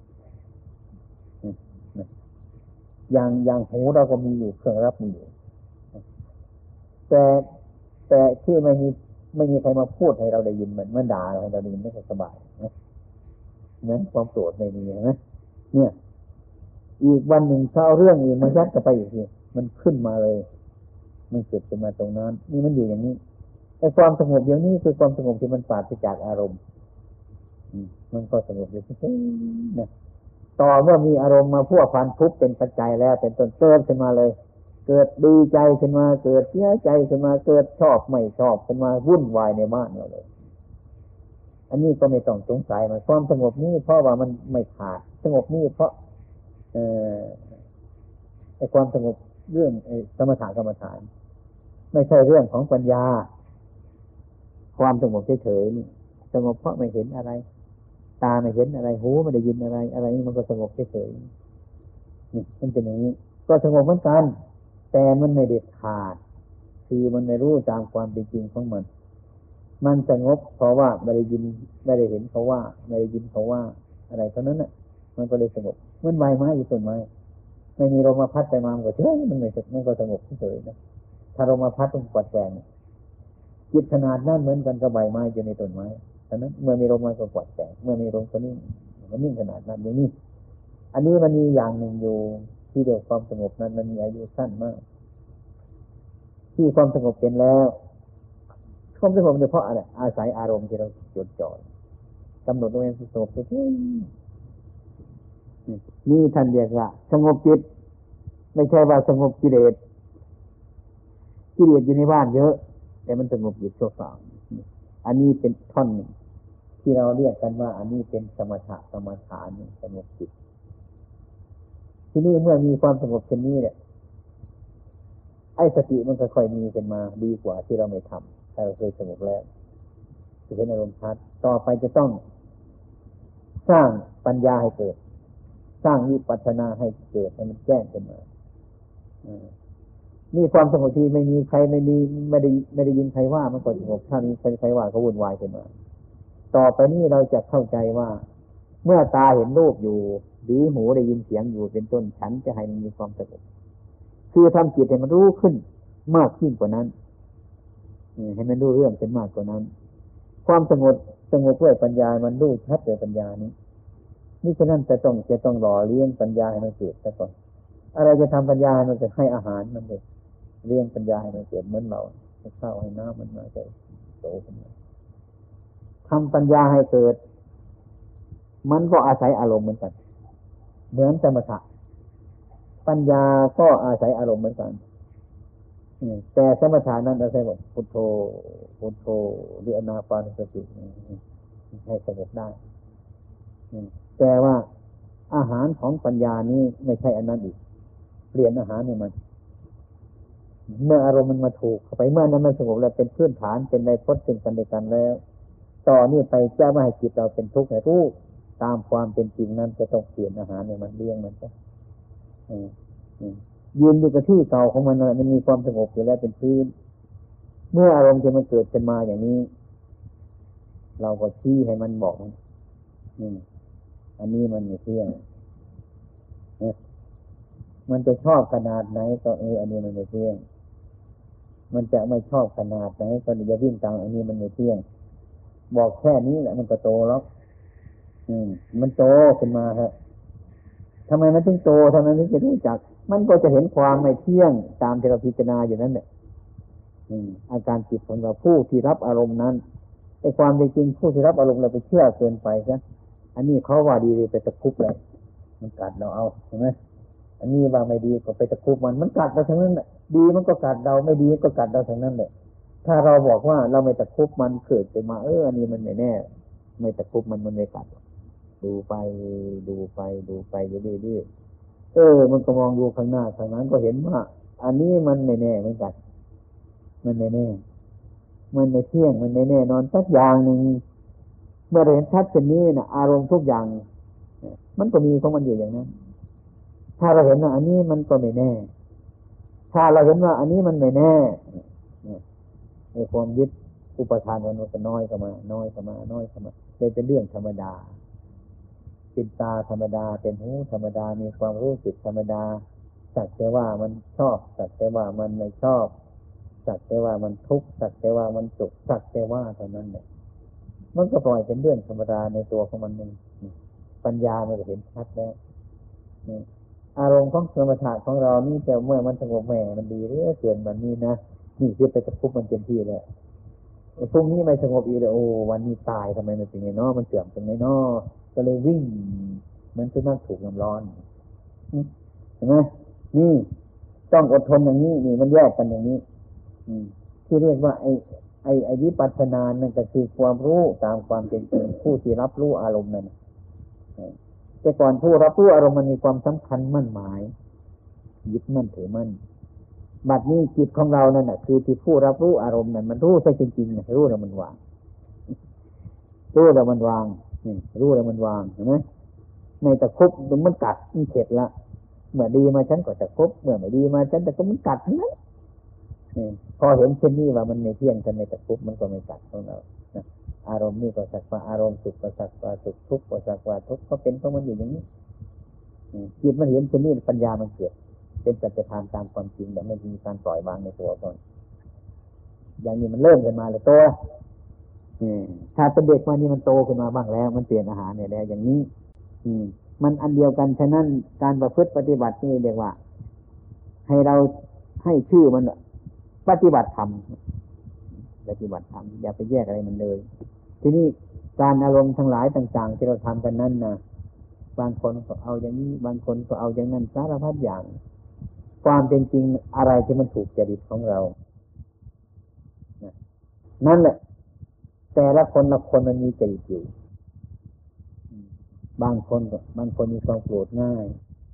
อย่างอย่างหูเราก็มีอยู่เครื่องรับมีอยู่แต่แต่ที่ไม่มีไม่มีใครมาพูดให้เราได้ยินเหมือนเมื่อด่าเราให้เราได้ยินไม่สบายนะเหมือนความโกรธไม่มีนะเนี่ย อีกวันหนึ่งเขาเอาเรื่องอื่นมายัดกันไปอีกทีมันขึ้นมาเลย มันเกิดขึ้นมาตรงนั้น นี่มันอยู่อย่างนี้ไอ้ความสงบอย่างนี้คือความสงบที่มันปราศจากอารมณ์มันก็สงบอยู่ที่นี่ต่อเมื่อมีอารมณ์มาพัวพันทุกเป็นปัจจัยแล้ว เป็นต้นเติมขึ้นมาเลย เกิดดีใจขึ้นมา เกิดเสียใจขึ้นมา เกิดชอบไม่ชอบขึ้นมาวุ่นวายในบ้านเราเลย อันนี้ก็ไม่ต้องสงสัยมันความสงบนี้เพราะว่ามันไม่ขาด สงบนี้เพราะ ไอความสงบเรื่องไอสมถะกรรมฐาน ไม่ใช่เรื่องของปัญญา ความสงบเฉยๆนี่สงบเพราะไม่เห็นอะไร ตาไม่เห็นอะไร หูไม่ได้ยินอะไร อะไรนี่มันก็สงบเฉยๆนี่มันเป็นอย่างนี้ ก็สงบเหมือนกัน แต่มันไม่เด็ดขาด คือมันไม่รู้ตามความเป็นจริงของมัน มันสงบเพราะว่าไม่ได้ยินไม่ได้เห็นเขาว่าไม่ได้ยินเขาว่าอะไรเท่านั้นน่ะ มันก็เลยสงบ มือนใบไม้อยู่ต้นไม้ไม่มีลมมาพัดไปมาก็เฉยมันไม่มันก็สงบเฉยนะถ้าลมมาพัดต้องกวาดแกงจิตขนาดนั้นเหมือนกันกับใบไม้อยู่ในต้นไม้ฉะนั้นเมื่อมีลมมันก็กวาดแสงเมื่อมีลมก็นิ่งมันนิ่งขนาดนั้นอย่างนี้อันนี้มันมีอย่างหนึ่งอยู่ที่เดียวความสงบนั้นมันมีอายุสั้นมาก ที่ความสงบเป็นแล้วความสงบเฉพาะอะไรอาศัยอารมณ์ที่เราจดจ่อกำหนดตัวเองสงบไปที่ นี่ท่านเรียกว่า สงบจิต ไม่ใช่ว่าสงบกิเลสกิเลสอยู่ในบ้านเยอะ แต่มันสงบจิตชั่วคราวอันนี้เป็นท่อนหนึ่งที่เราเรียกกันว่า อันนี้เป็นสมถะสมถานสงบจิต ที่นี่เมื่อมีความสงบเช่นนี้เนี่ยไอ้สติมันค่อยๆมีขึ้นมาดีกว่าที่เราไม่ทำถ้าเราเคยสงบแล้วจะเห็นอารมณ์ชัดต่อไปจะต้อง สร้างปัญญาให้เกิด สร้างวิปัสสนาให้เกิดให้มันแจ้งขึ้นมานี่ความสงบที่ไม่มีใครไม่มีไม่ได้ไม่ได้ยินใครว่ามันก็สงบถ้ามีใครว่าก็วุ่นวายขึ้นมา ต่อไปนี้เราจะเข้าใจว่า เมื่อตาเห็นรูปอยู่ หรือหูได้ยินเสียงอยู่เป็นต้นฉันจะให้มันมีความสงบคือทำจิตให้มันรู้ขึ้นมากขึ้นกว่านั้นให้มันรู้เรื่องเป็นมากกว่านั้น ความสงบสงบด้วยปัญญามันรู้ชัดเลยปัญญานี้ นี่ฉะนั้นจะต้องจะต้องหล่อเลี้ยงปัญญาให้มันเกิดซะก่อน อะไรจะทำปัญญามันจะให้อาหารมันเลยเลี้ยงปัญญาให้มันเกิดเหมือนเราให้ข้าวให้น้ำมันมาใจโตขึ้นมาทำปัญญาให้เกิด มันก็อาศัยอารมณ์เหมือนกัน เหมือนสมถะปัญญาก็อาศัยอารมณ์เหมือนกันแต่สมถะนั้นอาศัยแบบพุทโธ พุทโธหรืออนาปานสติให้สงบได้ แต่ว่าอาหารของปัญญานี้ไม่ใช่อันนั้นอีก เปลี่ยนอาหารเนี่ยมัน เมื่ออารมณ์มันมาถูกเข้าไปเมื่อนั้นมันสงบแล้วเป็นพื้นฐานเป็นในพจน์เป็นกันในกันแล้ว ต่อนนี้ไปจะไม่ให้จิตเราเป็นทุกข์ให้รู้ตามความเป็นจริงนั้นจะต้องเปลี่ยนอาหารเนี่ยมันเลี้ยงมันจะยืนอยู่กับที่เก่าของมันมันมีความสงบอยู่แล้วเป็นพื้น เมื่ออารมณ์จะมันเกิดขึ้นมาอย่างนี้ เราก็ชี้ให้มันบอกมัน อันนี้มันไม่เที่ยงมันจะชอบขนาดไหน ก็เออ อันนี้มันไม่เที่ยง มันจะไม่ชอบขนาดไหน ก็จะวิ่งตามอันนี้มันไม่เที่ยง บอกแค่นี้แหละ มันก็โตแล้วอืม มันโตขึ้นมาครับทำไมมันถึงโตทำไมมันจะรู้จัก มันก็จะเห็นความไม่เที่ยงตามที่เราพิจารณาอยู่นั่นแหละอาการจิตของเราผู้ที่รับอารมณ์นั้นไอ้ความเป็นจริงผู้ที่รับอารมณ์เราไปเชื่อเกินไปซะ อันนี้เขาว่าดีไปตะคุบเลย มันกัดเราเอาใช่ไหมอันนี้ว่าไม่ดีก็ไปตะคุบมัน มันกัดเราทั้งนั้นแหละดีมันก็กัดเราไม่ดีก็กัดเราทั้งนั้นแหละถ้าเราบอกว่าเราไม่ตะคุบมันเกิดไปมา เอออันนี้มันไม่แน่ ไม่ตะคุบมันมันไม่กัด ดูไปดูไปดูไปเรื่อยๆเออ มันก็มองดูข้างหน้าข้างนั้นก็เห็นว่า อันนี้มันไม่แน่เหมือนกันมันไม่แน่ มันไม่เที่ยงมันไม่แน่นอนสักอย่างหนึ่ง เมื่อเห็นชัดเช่นนี้นะอารมณ์ทุกอย่าง มันก็มีของมันอยู่อย่างนั้น ถ้าเราเห็นว่าอันนี้มันก็ไม่แน่ ถ้าเราเห็นว่า อันนี้มันไม่แน่ในความยึดอุปทานมันก็น้อยเข้ามา น้อยเข้ามา น้อยเข้ามาเป็นเรื่องธรรมดาเป็นตาธรรมดา เป็นหูธรรมดา มีความรู้สึกธรรมดา สักแต่ว่ามันชอบ สักแต่ว่ามันไม่ชอบ สักแต่ว่ามันทุกข์ สักแต่ว่ามันสุข สักแต่ว่าเท่านั้นเลย มันก็ปล่อยเป็นเรื่องธรรมดาในตัวของมันเองปัญญามันก็เห็นชัดแล้วอารมณ์ของสมถะของเรานี่แต่เมื่อมันสงบแม่มันดีเรื่อเกินมันนี่นะนี่คือไปตะคุบมันเต็มที่เลยไอ้พรุ่งนี้ไม่สงบอีกเลยโอ้วันนี้ตายทำไมมันเป็นไงเนาะมันเสื่อมตรงไหนเนาะก็เลยวิ่งเหมือนสุนัขถูกน้ำร้อนเห็นไหมนี่ต้องอดทนอย่างนี้นี่มันแยกกันอย่างนี้ อืมที่เรียกว่าไอ้ ไอ้ไอ้วิปัสสนานั่นก็คือความรู้ตามความเป็นจริงผู้ที่รับรู้อารมณ์นั้นแต่ก่อนผู้รับรู้อารมณ์มันมีความสำคัญมั่นหมายยึดมั่นถือมั่นบัดนี้จิตของเรานั่นแหะคือที่ผู้รับรู้อารมณ์นั้นมันรู้ใช่จริงๆรู้แล้วมันวาง รู้แล้วมันวางรู้แล้วมันวางเห็นไหมไม่ตะคุบมันกัดมันเข็ดละเมื่อดีมาฉันก็จะคบเมื่อไม่ดีมาฉันแต่ก็มันกัดทั้งนั้น พอเห็นเช่นนี้ว่ามันไม่เที่ยงกันในตะคุบมันก็ไม่กัดของเราอารมณ์นี่ก็สักว่าอารมณ์สุขก็สักว่าสุขทุกข์ก็สักว่าทุกข์ก็เป็นของมันอยู่อย่างนี้จิตมันเห็นเช่นนี้ปัญญามันเกิด เป็นสัจธรรมตามความจริงแต่ไม่มีการปล่อยวางในตัวตนอย่างนี้มันเริ่มกันมาเลยตัวถ้าเป็นเด็กมานี่มันโตขึ้นมาบ้างแล้ว มันเปลี่ยนอาหารเนี่ยแล้วอย่างนี้ อืม มันอันเดียวกันฉะนั้นการประพฤติปฏิบัตินี่เรียกว่า ให้เราให้ชื่อมัน ปฏิบัติธรรมปฏิบัติธรรมอย่าไปแยกอะไรมันเลย ทีนี้การอารมณ์ทั้งหลายต่าง ๆ ที่เราทำกันนั้นนะบางคนก็เอาอย่างนี้ บางคนก็เอาอย่างนั้นสารพัดอย่าง ความเป็นจริงอะไรที่มันถูกจริตของเรานั่นแหละ แต่ละคนละคนมันมีจริตอยู่บางคนบางคนมีความโกรธง่าย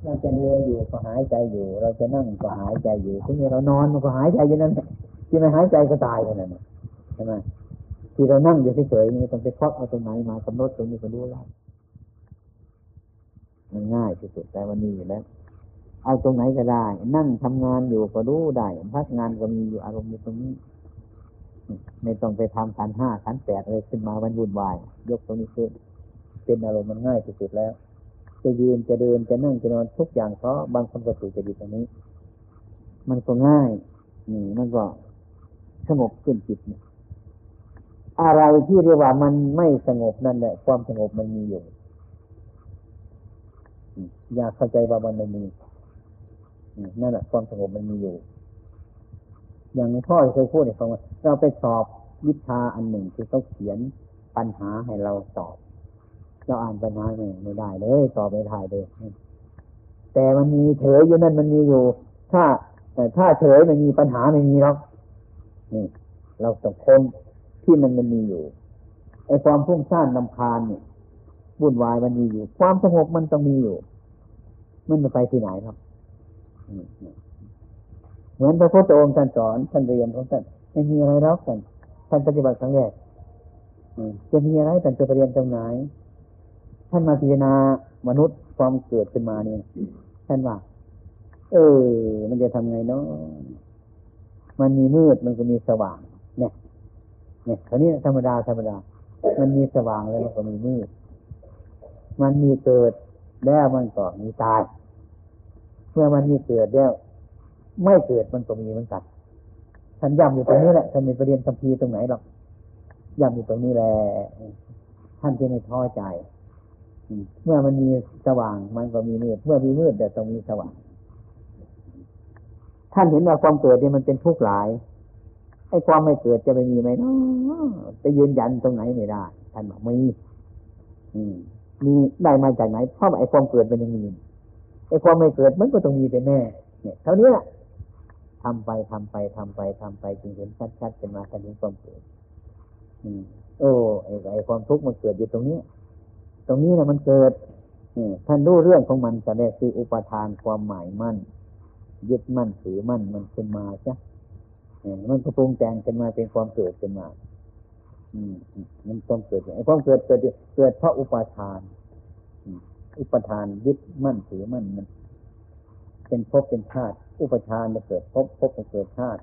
เราจะเดินอยู่ก็หายใจอยู่ เราจะนั่งก็หายใจอยู่ที่นี่เรานอนมันก็หายใจอยู่นั่นที่ไม่หายใจก็ตายกันนั่นใช่ไหมที่เรานั่งอยู่เฉยๆนี่ต้องไปเควักเอาตรงไหนมากำหนดตรงนี้ก็รู้แล้วมันง่ายที่สุดแต่วันนี้อยู่แล้ว เอาตรงไหนก็ได้ นั่งทำงานอยู่ก็รู้ได้พักงานก็มีอยู่อารมณ์อยู่ตรงนี้ไม่ต้องไปทำขันห้าขันแปดอะไรขึ้นมามันวุ่นวาย ยกตรงนี้ขึ้นเป็นอารมณ์มันง่ายที่สุดแล้ว จะยืนจะเดินจะนั่งจะนอนทุกอย่างเพราะบางคนก็ถูกจะดีตรงนี้ มันก็ง่ายนี่มันก็สงบขึ้นจิตเนี่อะไรที่เรียกว่ามันไม่สงบนั่นแหละความสงบมันมีอยู่อยากเข้าใจว่ามันไม่มีนั่นแหละความสงบมันมีอยู่ อย่างพ่อเคยพูดในฟังว่าเราไปสอบวิชาอันหนึ่งที่เขาเขียนปัญหาให้เราตอบ เราอ่านปัญหาไม่ไม่ได้เลยตอบไม่ได้เลยแต่มันมีเฉยอยู่นั่นมันมีอยู่ ถ้าแต่ถ้าเฉยไม่มีปัญหาไม่มีหรอกนี่ เราต้องคนที่มันมันมีอยู่ไอ้ความพุ่งสร้างนำคาญเนี่ยวุ่นวายมันมีอยู่ ความสงบมันต้องมีอยู่ มันจะไปที่ไหนครับเหมือนพระพุทธองค์ท่านสอนท่านเรียนของท่านไม่มีอะไรแล้วกันท่านปฏิบัติครั้งแรกจะมีอะไรท่านจะไปเรียนตรงไหน ท่านมาพิจารณามนุษย์ความเกิดขึ้นมาเนี่ยท่านว่า เออ มันจะทำไงเนาะมันมีมืดมันก็มีสว่าง เนี่ย เนี่ยคราวนี้ธรรมดาธรรมดา มันมีสว่างแล้วมันก็มีมืด มันมีเกิดแล้วมันก็มีตาย เมื่อมันมีเกิดแล้ว ไม่เกิดมันก็มีเหมือนกันท่านย้ำอยู่ตรงนี้แหละท่านไม่ไปเรียนคัมภีตรงไหนหรอกย้ำอยู่ตรงนี้แหละท่านจะไม่ท้อใจ เมื่อมันมีสว่างมันก็มีมืด เมื่อมีมืดแต่ต้องมีสว่าง ท่านเห็นว่าความเกิดเนี่ยมันเป็นทุกข์หลายไอ้ความไม่เกิดจะไม่มีไหมเนาะไปยืนยันตรงไหนไม่ได้ท่านบอกมีมีได้มาจากไหนเพราะไอ้ความเกิดมันยังมีไอ้ความไม่เกิดมันก็ต้องมีไปแน่เนี่ยเท่านี้แหละทำไปทำไปทำไปทำไปจึงเห็นชัดๆเป็นมาทันนี้ความเกิด อืมโอ้ไอ้ไอ้ความทุกข์มันเกิดอยู่ตรงนี้ ตรงนี้นะมันเกิดท่านรู้เรื่องของมันแต่แรกคืออุปทานความหมายมั่น ยึดมั่นถือมั่นมันขึ้นมาจ้ะมันก็ปรุงแต่งขึ้นมาเป็นความเกิดขึ้นมา อืมมันความเกิดไอ้ความเกิดเกิดเกิดเพราะอุปทานอุปทานยึดมั่นถือมั่นมัน เป็นภพเป็นชาติ อุปทานมันเกิดภพภพมันเกิดชาติ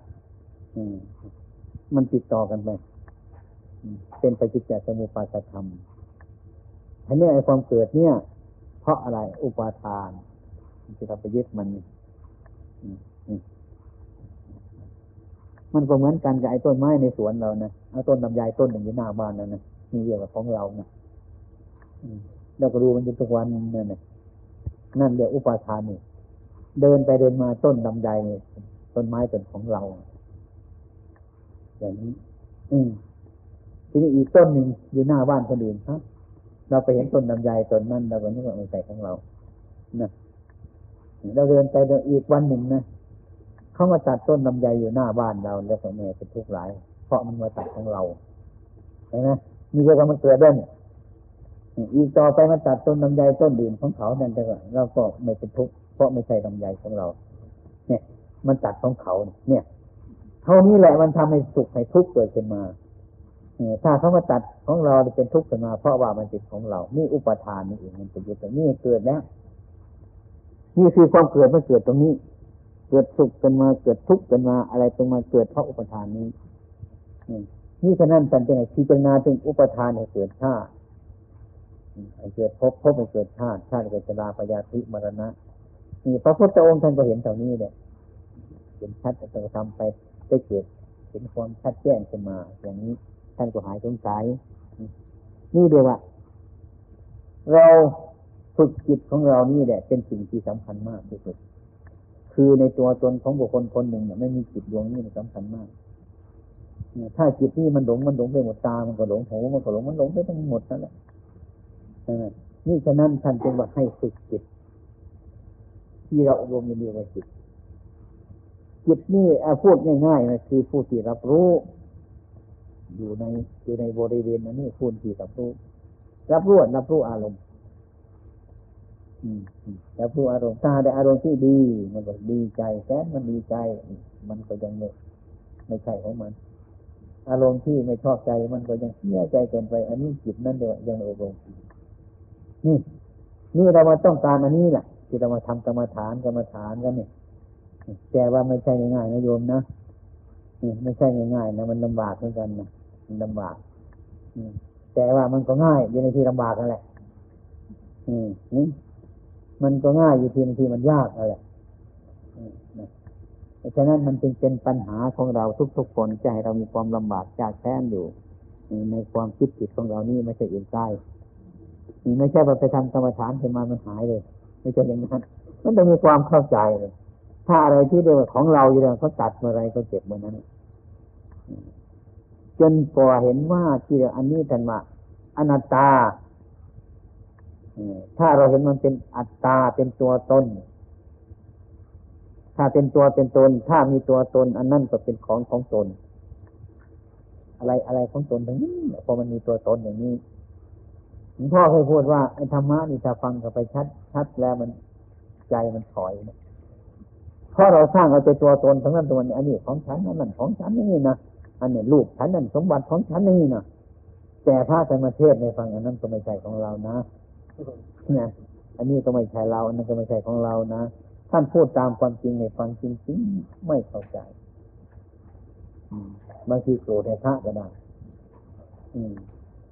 อืมมันติดต่อกันไปเป็นปฏิจจสมุปบาทธรรม ทีนี้ไอ้ความเกิดเนี่ย เพราะอะไร อุปาทานที่เราไปยึดมันมันก็เหมือนกันกับไอ้ต้นไม้ในสวนเรานะเอาต้นลำไยต้นหนึ่งอยู่หน้าบ้านนั่นนะนี่เรียกว่าของเรานะเราก็ดูมันอยู่ทุกวันนั่นนะนั่นเรียกอุปาทานนี่เดินไปเดินมาต้นลำไยนี่ต้นไม้เป็นของเรา อย่างนี้ อืมทีนี้อีกต้นหนึ่งอยู่หน้าบ้านคนอื่นครับ เราไปเห็นต้นลำไยต้นนั้นเราก็นึกว่าไม่ใช่ของเรานะเราเดินไปอีกวันหนึ่งนะเขามาตัดต้นลำไยอยู่หน้าบ้านเรา แล้วก็แม่เป็นทุกข์หลาย เพราะมันมาตัดของเราเห็นไหมมีเรื่องมันเกิดเด่นอีกต่อไปมันตัดต้นลำไยต้นอื่นของเขานั่นแต่ว่าเราก็ไม่เป็นทุกข์เพราะไม่ใช่ลำไยของเรา เนี่ย มันตัดของเขาเนี่ยเท่านี้แหละมันทำให้สุขให้ทุกข์เกิดขึ้นมา ถ้าเขามาตัดของเราเป็นทุกข์ขึ้นมาเพราะว่ามันเป็นของเรา นี่อุปทานนี่เองมันเป็นยึดแต่นี่เกิดแล้วนี่คือความเกิดมันเกิดตรงนี้ เกิดสุขกันมาเกิดทุกข์กันมาอะไรตรงมาเกิดเพราะอุปทานนี้นี่ฉะนั้นกันจะไหนพิจารณาถึงอุปทานให้เกิดชาติเกิดพบพบให้เกิดชาติชาติเกิดชราพยาธิมรณะนี่พระพุทธองค์ท่านก็เห็นเท่านี้เนี่ยเห็นชัดจะทำไปได้เกิดเห็นความชัดแจ้งขึ้นมาอย่างนี้ ท่านก็หายสงสัย นี่เดียวว่า เราฝึกจิตของเรานี่แหละ เป็นสิ่งที่สำคัญมากที่สุด คือในตัวตนของบุคคลคนหนึ่งเนี่ยไม่มีจิตดวงนี้สำคัญมากถ้าจิตนี่มันหลงมันหลงไปหมดตา มันก็หลงหูมันก็หลงมันหลงไปทั้งหมดนั่นแหละนี่ฉะนั้นท่านจึงว่าให้ฝึกจิต ที่เราอบรมเรียกว่าจิตจิตนี่พูดง่ายๆนะคือผู้ที่รับรู้ อยู่ในอยู่ในบริเวณนั้นนี่คุณที่รับรู้รับรู้รับรู้อารมณ์รับรู้อารมณ์ถ้าได้อารมณ์ที่ดี มันก็ดีใจแสนมันดีใจ มันก็ยังไม่ไม่ใช่ของมัน อารมณ์ที่ไม่ชอบใจมันก็ยังเสียใจเกินไป อันนี้จิตนั่นเดียวยังไม่อบรมนี่ นี่เรามาต้องการอันนี้แหละที่เรามาทำกรรมฐานกรรมฐานกันเนี่ยแต่ว่าไม่ใช่ง่ายๆนะโยมนะไม่ใช่ง่ายๆนะมันลำบากเหมือนกันนะ ลำบากแต่ว่ามันก็ง่ายอยู่ในที่ลำบากนั่นแหละมมันก็ง่ายอยู่ที่บางทีมันยากนั่นแหละฉะนั้นมันจึงเป็นปัญหาของเราทุกๆคนจะให้เรามีความลำบากจากแท้นอยู่ ในความคิดผิดของเรานี่ไม่ใช่อื่นใกล้นี่ไม่ใช่ว่าไปทำกรรมฐานขึ้นมามันหายเลย ไม่ใช่อย่างนั้นมันต้องมีความเข้าใจเลย ถ้าอะไรที่เดียวของเราอยู่แล้วเขาตัดเมื่อไรก็เจ็บเมื่อนั้น จนกว่าเห็นว่าที่อันนี้ท่านว่าอนัตตาถ้าเราเห็นมันเป็นอัตตาเป็นตัวตน ถ้าเป็นตัวเป็นตน ถ้ามีตัวตน อันนั้นก็เป็นของของตน อะไรอะไรของตนทั้งนี้พอมันมีตัวตนอย่างนี้หลวงพ่อเคยพูดว่าไอ้ธรรมะนี่ถ้าฟังกันไปชัดชัดแล้วมันใจมันถอยเพราะเราสร้างเอาใจตัวตนทั้งนั้นตัวนี้อันนี้ของฉันนั่นของฉันนี่นะ อันนี้ลูกฉันนั่นสมบัติของฉันนี่นะแต่พระธรรมเทศในฟังอันนั้นก็ไม่ใช่ของเรานะนะอันนี้ก็ไม่ใช่เรา อันนั้นก็ไม่ใช่ของเรานะท่านพูดตามความจริงในฟังจริงๆไม่เข้าใจบางทีโกรธในพระก็ได้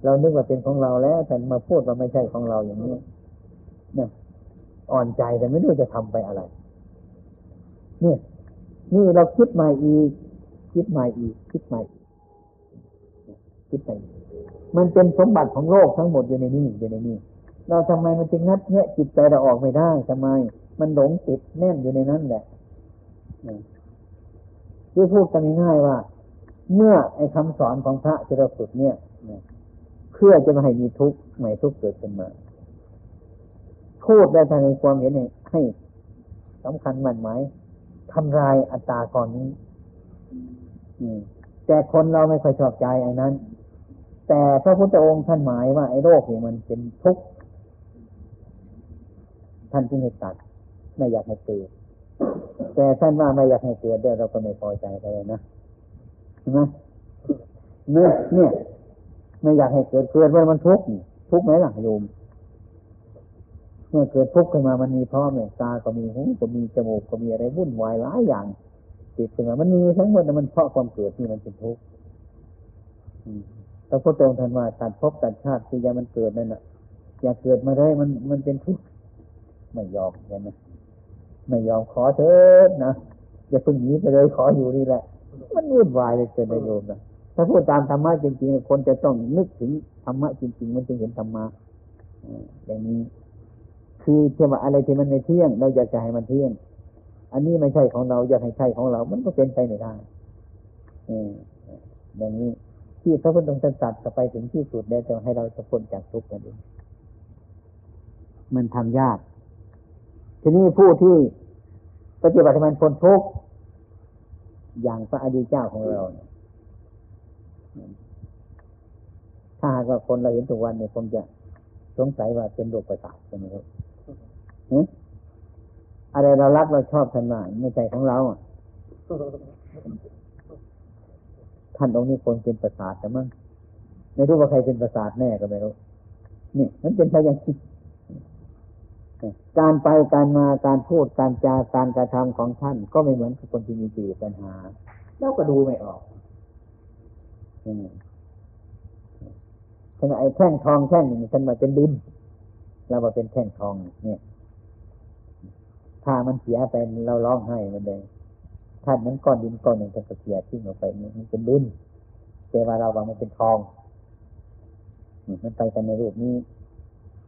เรานึกว่าเป็นของเราแล้ว แต่มาพูดว่าไม่ใช่ของเราอย่างนี้เนี่ยอ่อนใจแต่ไม่รู้จะทำไปอะไร เนี่ย นี่เราคิดมาอีก คิดใหม่อีก คิดใหม่คิดไปมันเป็นสมบัติของโลกทั้งหมดอยู่ในนี้อยู่ในนี้เราทำไมมันจึงงัดแงะจิตใจเราออกไม่ได้ทำไม มันหลงติดแน่นอยู่ในนั้นแหละที่พูดกันง่ายๆว่า เมื่อไอ้คำสอนของพระที่เราฝึกเนี่ยเพื่อจะมาให้มีทุกข์ไม่ทุกข์เกิดขึ้นมาพูดได้ภายในความเห็นให้สำคัญมันไหมายทำลายอัตตาก่อนนี้ แต่คนเราไม่ค่อยชอบใจอันนั้น แต่พระพุทธองค์ท่านหมายว่าไอ้โรคนี่มันเป็นทุกข์ท่านจึงให้ตัดไม่อยากให้เกิดแต่ท่านว่าไม่อยากให้เกิดเดี๋ยวเราก็ไม่พอใจเลยนะใช่ไหมเนี่ยเนี่ย ไม่อยากให้เกิดเกิดว่ามันทุกข์ทุกข์ไหมล่ะโยมเมื่อเกิดทุกข์ขึ้นมามันมีพ่อแม่ตาก็มีหูก็มีจมูกก็มีอะไรวุ่นวายหลายอย่าง ติดขึ้นมามันมีทั้งหมดมันเพราะความเกิดที่มันเป็นทุกข์พระพุทธองค์ท่านว่าตัดภพตัดชาติที่ยามันเกิดนั่นน่ะอย่าเกิดมาเลยมันมันเป็นทุกข์ไม่ยอมใช่ไหมไม่ยอมขอเถิดนะอย่าเพิ่งหนีไปเลยขออยู่นี่แหละ มันวุ่นวายเลยเกินโยมนะถ้าพูดตามธรรมะจริงๆคนจะต้องนึกถึงธรรมะจริง ๆ มันจึงเห็นธรรมะอย่างนี้ คือเชื่อว่าอะไรที่มันไม่เที่ยง เราอยากจะให้มันเที่ยง อันนี้ไม่ใช่ของเราอยากให้ใช่ของเรา มันก็เป็นไปไม่ได้อย่างนี้ที่พระพุทธองค์ตรัสจะไปถึงที่สุดแล้วจะให้เราจะพ้นจากทุกข์กันเองมันทำยาก ทีนี้ผู้ที่ปฏิบัติมันพ้นทุกข์อย่างพระอดีตเจ้าของเราเนี่ยถ้าหากว่าคนเราเห็นทุกวันเนี่ยคงจะสงสัยว่าเป็นโรคประสาทใช่ไหมครับ อะไรเรารักเราชอบท่านมาไม่ใช่ของเราท่านองค์นี้คนเป็นประสาทแต่มั้งไม่รู้ว่าใครเป็นประสาทแน่ก็ไม่รู้นี่มันเป็นไปอย่างนี้การไปการมาการพูดการจาการกระทำของท่านก็ไม่เหมือนคนที่มีปีปัญหา แล้วก็ดูไม่ออกฉะนั้นไอ้แท่งทองแท่งหนึ่งฉันมาเป็นดินเรามาเป็นแท่งทองเนี่ย ถ้ามันเสียไปเราร้องไห้มันเลยถ้ามันก้อนดินก้อนหนึ่งจะเสียทิ้งออกไปมันเป็นดินแต่ว่าเราบางมันเป็นทองมันไปกันในรูปนี้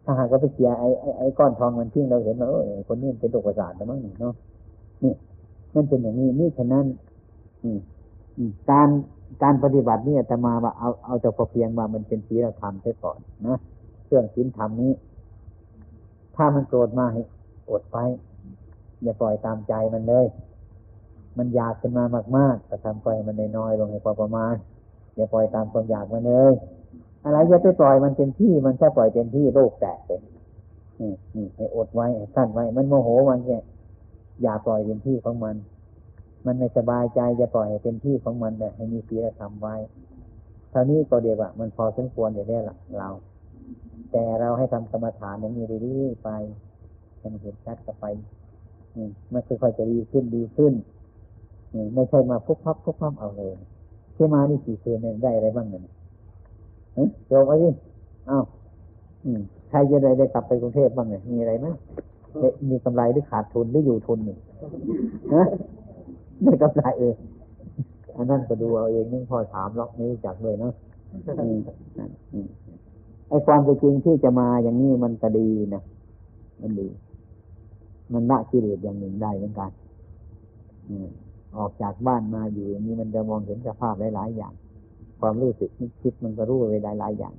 ถ้าหากเราไปเสียไอ้ไอ้ก้อนทองมันทิ้งเราเห็นว่าเออคนนี้เป็นโรคประสาทแล้วมั้งเนาะนี่มันเป็นอย่างนี้นี่ฉะนั้นการการปฏิบัตินี่แต่มาว่าเอาเอาจากพอเพียงมามันเป็นศีลธรรมใช่ก่อนนะเครื่องศีลธรรมนี้ ถ้ามันโกรธมาให้อดไป อย่าปล่อยตามใจมันเลย มันอยากขึ้นมามากๆแต่ทำไปมันน้อยๆลงให้พอประมาณ อย่าปล่อยตามความอยากมันเลย อะไรอย่าไปปล่อยมันเต็มที่ มันแค่ปล่อยเต็มที่โรคแตกเป็นนี่นี่ให้อดไว้สั้นไว้ มันโมโหมันแค่อย่าปล่อยเต็มที่ของมัน มันไม่สบายใจจะปล่อยให้เป็นที่ของมันแบบให้มีศีลธรรมไว้เท่านี้ก็เดียวว่ามันพอสมควรเดี๋ยวนี้ละเรา แต่เราให้ทำกรรมฐานอย่างนี้เรื่อยๆไปให้มันเห็นชัดกับไป มันค่อยๆจะดีขึ้นดีขึ้นไม่ใช่มาพุกพับพุกพับเอาเลยที่มานี่สี่คืนเนี่ยได้อะไรบ้างเนี่ยเฮ้ยโยมไว้ดิอ้าวใครจะได้ได้กลับไปกรุงเทพบ้างเนี่ยมีอะไรไหมมีกำไรหรือขาดทุนหรืออยู่ทุนนี่นะได้กำไรเองอันนั้นก็ดูเอาเองนึงพอถามล็อกนี้จักเลยเนาะไอ้ความเป็นจริงที่จะมาอย่างนี้มันก็ดีนะมันดี มันละกิเลสอย่างหนึ่งได้เหมือนกันออกจากบ้านมาอยู่อย่างนี้มันจะมองเห็นสภาพหลายๆอย่าง ความรู้สึกนึกคิดมันก็รู้ไปหลายๆอย่าง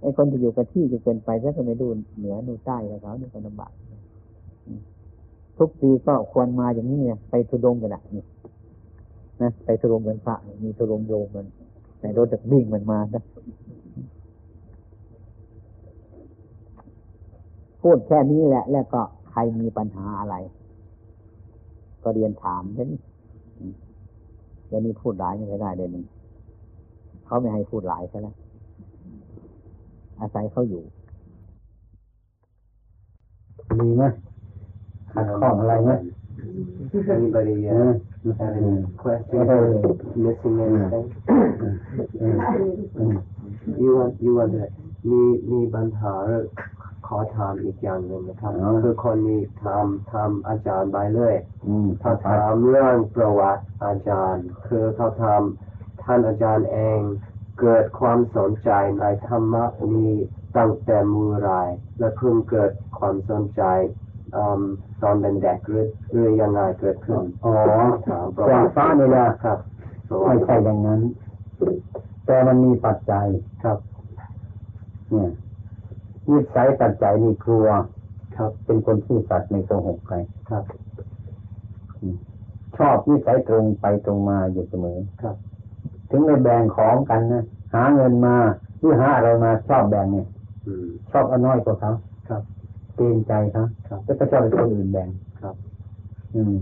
ไอ้คนที่อยู่กับที่จะเกินไปแล้วก็ไม่ดูเหนือดูใต้แล้วเขานี่ก็ลำบากทุกปีก็ควรมาอย่างนี้ไปทุดงกันละนี่นะไปทุรงเหมือนพระมีทุรงโยมมันในรถจะวิ่งมันมานะพูดแค่นี้แหละ แล้วก็ ใครมีปัญหาอะไร ก็เรียนถามเช่นเดี๋ยวนี้พูดหลายไม่ได้เลยนี่เขาไม่ให้พูดหลายใช่ไหมอาศัยเขาอยู่ มีไหมขัดข้องอะไรไหม Anybody uh, have any questions or missing anything? you want you want to มีมีปัญหาข อถามอีกอย่างหนึ่งนะครับ คือคนนี้ทำทำอาจารย์ไปเลยถ้าถามเรื่องประวัติอาจารย์ คือเขาทำท่านอาจารย์เองเกิดความสนใจในธรรมะนี้ตั้งแต่มือไรและเพิ่งเกิดความสนใจตอนเป็นเด็กหรือหรือยังไงเกิดขึ้นอ๋อถามประวัติฟ้านี่แหละครับไม่ใช่อย่างนั้น แต่มันมีปัจจัยครับ เนี่ย นิสัยปัจจัยนี่ครัว ครับ เป็นคนซื่อสัตย์ไม่โกหกใครครับ ชอบนิสัยตรงไปตรงมาอยู่เสมอครับ ถึงไม่แบ่งของกันนะหาเงินมาหรือหาอะไรมาชอบแบ่งเนี่ยอืมชอบเอาน้อยกว่าเขาครับเกรงใจเขาครับแล้วก็ชอบให้คนอื่นแบ่งครับ อืม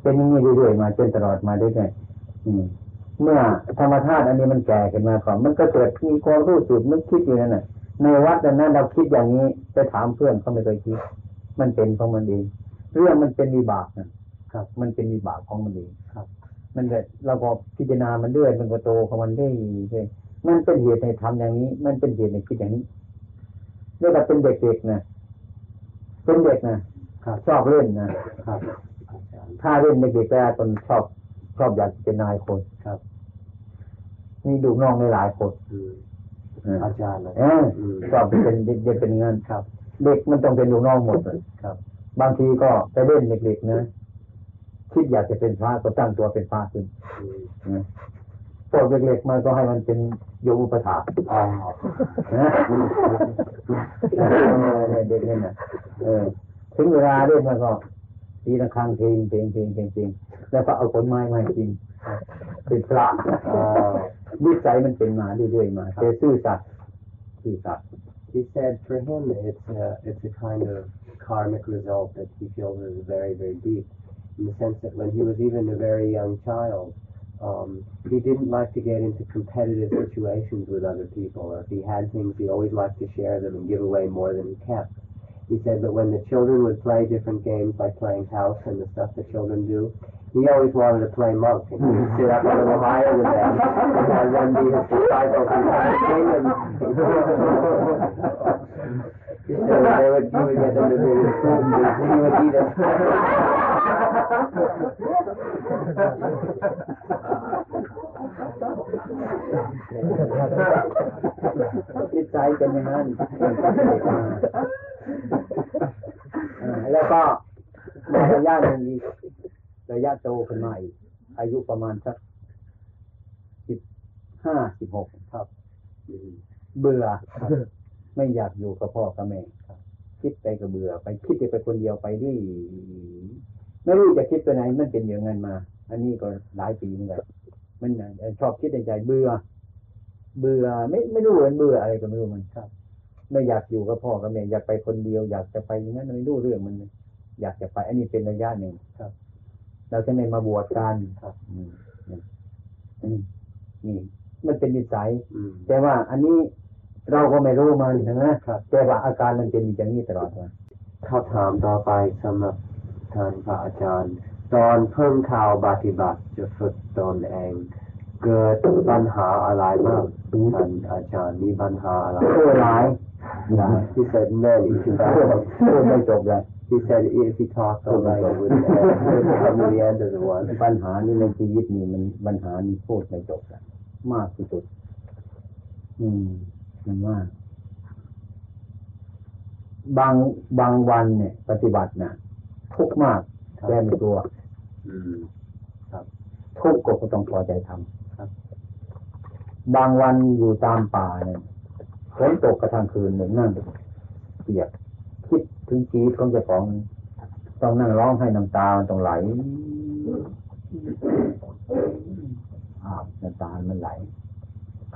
เป็นอย่างนี้เรื่อยๆมาจนตลอดมาเรื่อยๆอืมเมื่อธรรมธาตุอันนี้มันแก่ขึ้นมาก่อนมันก็เกิดมีความรู้สึกนึกคิดอยู่นั่นน่ะ ในวัดนั้นเราคิดอย่างนี้ไปถามเพื่อนเขาไม่เคยคิด มันเป็นของมันเองเรื่องมันเป็นวิบากนะครับ มันเป็นวิบากของมันเองครับ มันเกิดเราพอพิจารณามันเรื่อยมันก็โตของมันเรื่อยเรื่อยมันเป็นเหตุในทำอย่างนี้ มันเป็นเหตุในคิดอย่างนี้เรียกว่าเป็นเด็กๆนะเป็นเด็กนะครับชอบเล่นนะครับ ถ้าเล่นเด็กๆแล้วคนชอบชอบอยากเป็นนายคนครับ มีดูน้องในหลายคน อืมเอออาจารย์นะเออชอบเป็นจะเป็นเงินครับ เด็กมันต้องเป็นลูกน้องหมดเลยครับ บางทีก็ไปเล่นเด็กๆนะคิดอยากจะเป็นพระก็ตั้งตัวเป็นพระขึ้นอืมนะพวกเด็กๆมันก็ให้มันเป็นโยมอุปถาอ๋อนะเออเด็กนี่นะเออถึงเวลาเล่นมันก็ตีระฆังเพลงเพลงเพลงเพลงเพลงแล้วก็เอาผลไม้มาให้กิน เป็นพระ อ่า วิสัยมันเป็นมาเรื่อยๆมาแต่ซื่อสัตย์ซื่อสัตย์ He said for him it's a, it's a kind of karmic result that he feels is very, very deep in the sense that when he was even a very young child, um, he didn't like to get into competitive situations with other people, or if he had things, he always liked to share them and give away more than he kept. He said that when the children would play different games, like playing house and the stuff the children do, he always wanted to play monk, and he would sit up a little higher than them, and have them be his disciples and him. he said they would, he would get them to be his students, he would eat them. it's like an man. แล้วก็ในระยะหนึ่งอีกระยะโตขึ้นมาอีกอายุประมาณสักสิบห้าสิบหกครับ เบื่อไม่อยากอยู่กับพ่อกับแม่ครับ คิดไปก็เบื่อ ไปคิดไปคนเดียวไปเรื่อยไม่รู้จะคิดไปไหนมันเป็นอย่างนั้นมา อันนี้ก็หลายปีเหมือนกันมันชอบคิดในใจเบื่อ เบื่อไม่ไม่รู้เหมันเบื่ออะไรก็ไม่รู้มันครับ ไม่อยากอยู่กับพ่อกับแม่อยากไปคนเดียว อยากจะไปอย่างนั้นไม่รู้เรื่องมันเลยอยากจะไป อันนี้เป็นระยะหนึ่งครับเราจะไม่มาบวชกันครับอืมอืมนี่มันเป็นนิสัยอืมแต่ว่าอันนี้เราก็ไม่รู้มันใช่ไหมแต่ว่าอาการมันเป็นอย่างนี้ตลอดมาเขาถามต่อไปสำหรับท่านพระอาจารย์ ตอนเพิ่งข่าวปฏิบัติจะฝึกตนเอง เกิดปัญหาอะไรบ้างท่านอาจารย์มีปัญหาอะไรโอ้หลาย หลาย He said many พูดไม่จบเลย He said if he talked all night it wouldn't end. It wouldn't come to the end of the one ปัญหานี้ในชีวิตนี่มันปัญหานี้พูดไม่จบเลยมากที่สุด อืม มันมากบางบางวันเนี่ย ปฏิบัตินะทุกข์มากแต่ไม่กลัวอืมทุกข์ก็ต้องพอใจทำครับ บางวันอยู่ตามป่าเนี่ย ฝนตกกระทั่งคืนเหมือนนั่งเปียกคิดถึงชีวิตของเจ้าของต้องนั่งร้องให้น้ำตามันต้องไหลอาบน้ำตามันไหล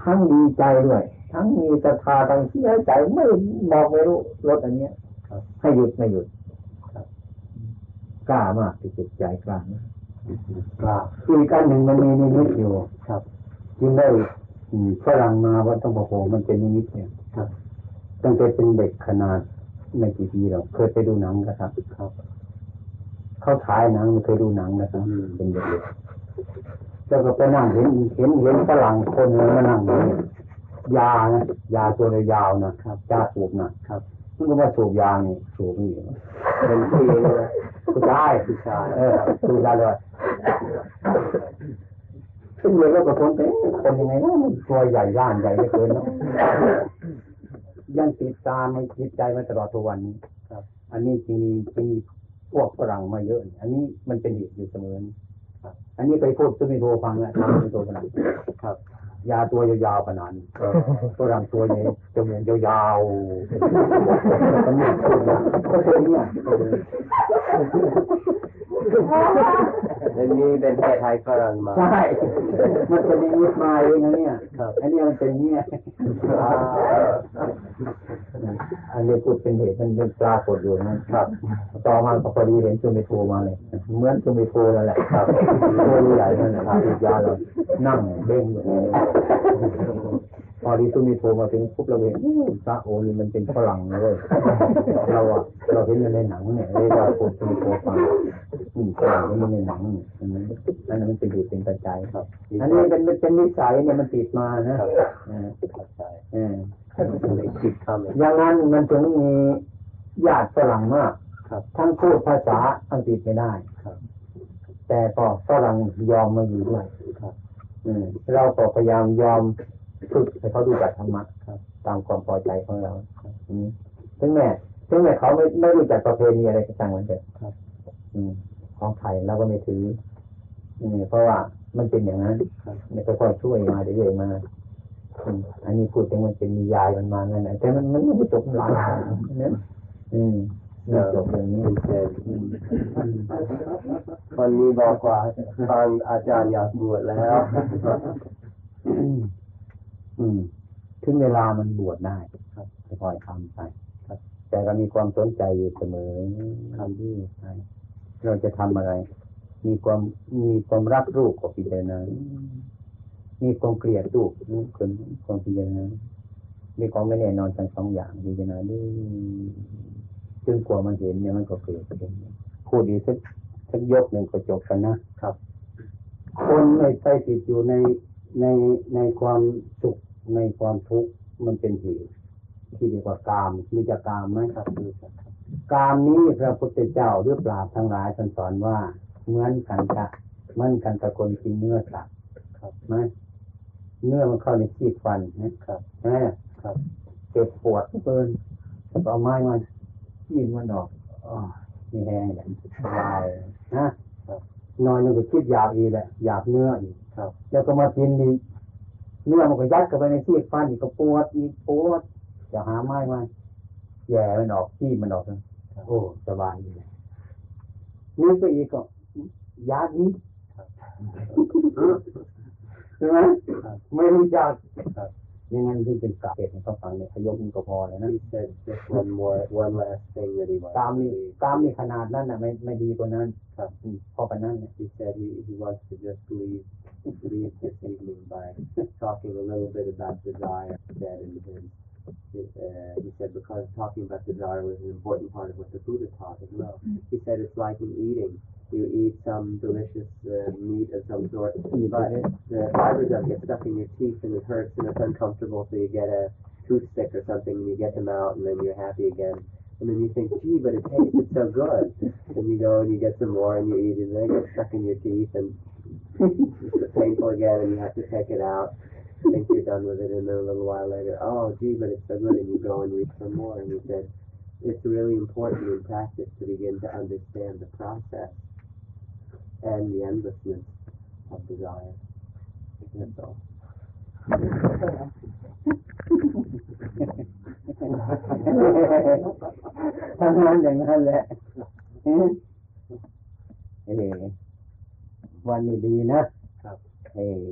ทั้งดีใจด้วย ทั้งมีศรัทธาทั้งเสียใจไม่บอกไม่รู้รถอันเนี้ยครับให้หยุดไม่หยุดครับกล้ามากที่สุดใจกล้ามากกราบอีกอันหนึ่งมันมีนิมิตอยู่ครับ จึงได้อืม ฝรั่งมาวัดต้องบอกโหมันเป็นนิมิตเนี่ยครับตั้งแต่เป็นเด็กขนาดไม่กี่ปีเราเคยไปดูหนังนะครับครับเขาฉายหนังเคยดูหนังนะครับอืมเป็นเด็กๆแล้วก็ไปนั่งเห็นเห็นเห็นฝรั่งคนหนึงมานั่งอยู่เนี่ยยานะยาตัวเลยยาวนะครับยาสูบนะครับมันก็มาสูบยานี่สูบนี่เป็นผู้หญิงนะผู้ชายผู้ชายเออสูบยาเลย ซึ่งเลยก็กระทนไปคนยังไงนะมันตัวใหญ่ร่างใหญ่เหลือเกินเนาะยังติดตามมันจิตใจมาตลอดทุกวันนี้ครับ อันนี้จริงจริงพวกฝรั่งมาเยอะ อันนี้มันเป็นเหตุอยู่เสมอนี่ครับอันนี้ไปพูดตุมิโทฟังแล้วทำตุมิโทฝรั่งครับเยาตัวยาวๆขนาดนี้ฝรั่งตัวนี้จมูกยาวๆมันไม่ถูกนะก็เป็นเนี่ย แล้วนี่เป็นเพศไทยฝรั่งมา ใช่มันเป็นนิมิตมาเองนะเนี่ยครับอันนี้มันเป็นเนี่ยอันนี้พูดเป็นเหตุมันเป็นปรากฏอยู่นะครับ ต่อมาก็พอดีเห็นซูมิโทมาเลย เหมือนซูมิโทนั่นแหละครับตัวใหญ่นั่นแหละครับอีกยาเรานั่งเบ้งอยู่นี่ พอดีซูมิโทมาถึงปุ๊บเราเห็นอู้พระโอนี่มันเป็นฝรั่งเลยเราอะเราเห็นมันในหนังเนี่ยเรียกว่าพูดซูมิโทฟังอืมฝรั่งมันในหนังเนี่ยอันนั้นอันนั้นมันเป็นเหตุเป็นปัจจัยครับ อันนี้เป็นเป็นนิสัยเนี่ยมันติดมานะเออเข้าใจเออเลยคิดคำเลยอย่างนั้นมันถึงมีญาติฝรั่งมากครับทั้งพูดภาษาอังกฤษไม่ได้ครับแต่ก็ฝรั่งยอมมาอยู่ด้วยครับอืมเราก็พยายามยอม ฝึกให้เขาดูจักธรรมะครับ ตามความพอใจของเราอืมถึงแม้ถึงแม้เขาไม่ไม่รู้จักประเพณีอะไรก็ช่างมันเถอะครับอืมของไทยเราก็ไม่ถืออืมเพราะว่ามันเป็นอย่างนั้นครับเนี่ยค่อยๆช่วยมาเรื่อยๆมาอืมอันนี้พูดถึงมันเป็นนิยายมันมานั่นแหละแต่มันมันไม่จบหลายเนี่ยอืมไม่จบอย่างนี้เป็นเช่นคนนี้บอกว่าฟังอาจารย์อยากบวชแล้ว อืมถึงเวลามันบวชได้ครับค่อยๆทำไปครับ แต่ก็มีความสนใจอยู่เสมอทำที่ใช่เราจะทำอะไร มีความมีความรักลูกก็พิจารณามีความเกลียดลูกคนความพิจารณามีความไม่แน่นอนทั้งสองอย่างพิจารณาด้วยจนกว่ามันเห็นเนี่ยมันก็เกิดเองพูดดีสักสักยกหนึ่งก็จบกันนะครับ คนไม่ไปติดอยู่ใน ในในความสุขในความทุกข์มันเป็นเหตุที่เรียกว่ากามมีจะกามไหมครับคือครับกามนี้พระพุทธเจ้าหรือปราบทั้งหลายท่านสอนว่าเหมือนกันกะเหมือนกันกับคนกินเนื้อสัตว์ครับไหมเนื้อมันเข้าในขี้ฟันนะครับใช่ไหมครับเจ็บปวดเกินเอาไม้มาขี้มันออกอ๋อมีแห้งแบบสบายนะนอนนึงก็คิดอยากอีแหละอยากเนื้ออีก แล้วก็มากินดีเนื้อมันก็ยัดเข้าไปในซีกฟันอีกก็ปวดอีกปวดจะหาไม้มาแย่มันออกขี้มันออกนะโอ้สบายเลยนี่ก็อีกก็ยาอีกใช่ไหมไม่รู้จักยังไงถึงเป็นกาเกตให้เขาฟังเนี่ยขยกนี่ก็พอเลยนะ He said just one more, one last thing that he wants กาม to นี่ leave. กามนี่ขนาดนั้นน่ะไม่ไม่ดีกว่านั้นครับอืมพอปานนั้นเนี่ย He said he, he wants to just leave, leave this evening by talking a little bit about desire that in him. Uh, he said because talking about desire was an important part of what the Buddha taught as well. He said it's like in eating. You eat some delicious uh, meat of some sort, but the fibers of it get stuck in your teeth and it hurts and it's uncomfortable, so you get a toothpick or something and you get them out and then you're happy again. And then you think, gee, but it tasted so good. And you go and you get some more and you eat it and then it gets stuck in your teeth and it's painful again and you have to take it out. Think you're done with it and then a little while later, oh gee, but it's so good and you go and reach for more and he said, it's really important in practice to begin to understand the process and the endlessness of desire. That's all. ทำงานอย่างนั้นแหละเอ๊ะเออวันนี้ดีนะ ครับ เออ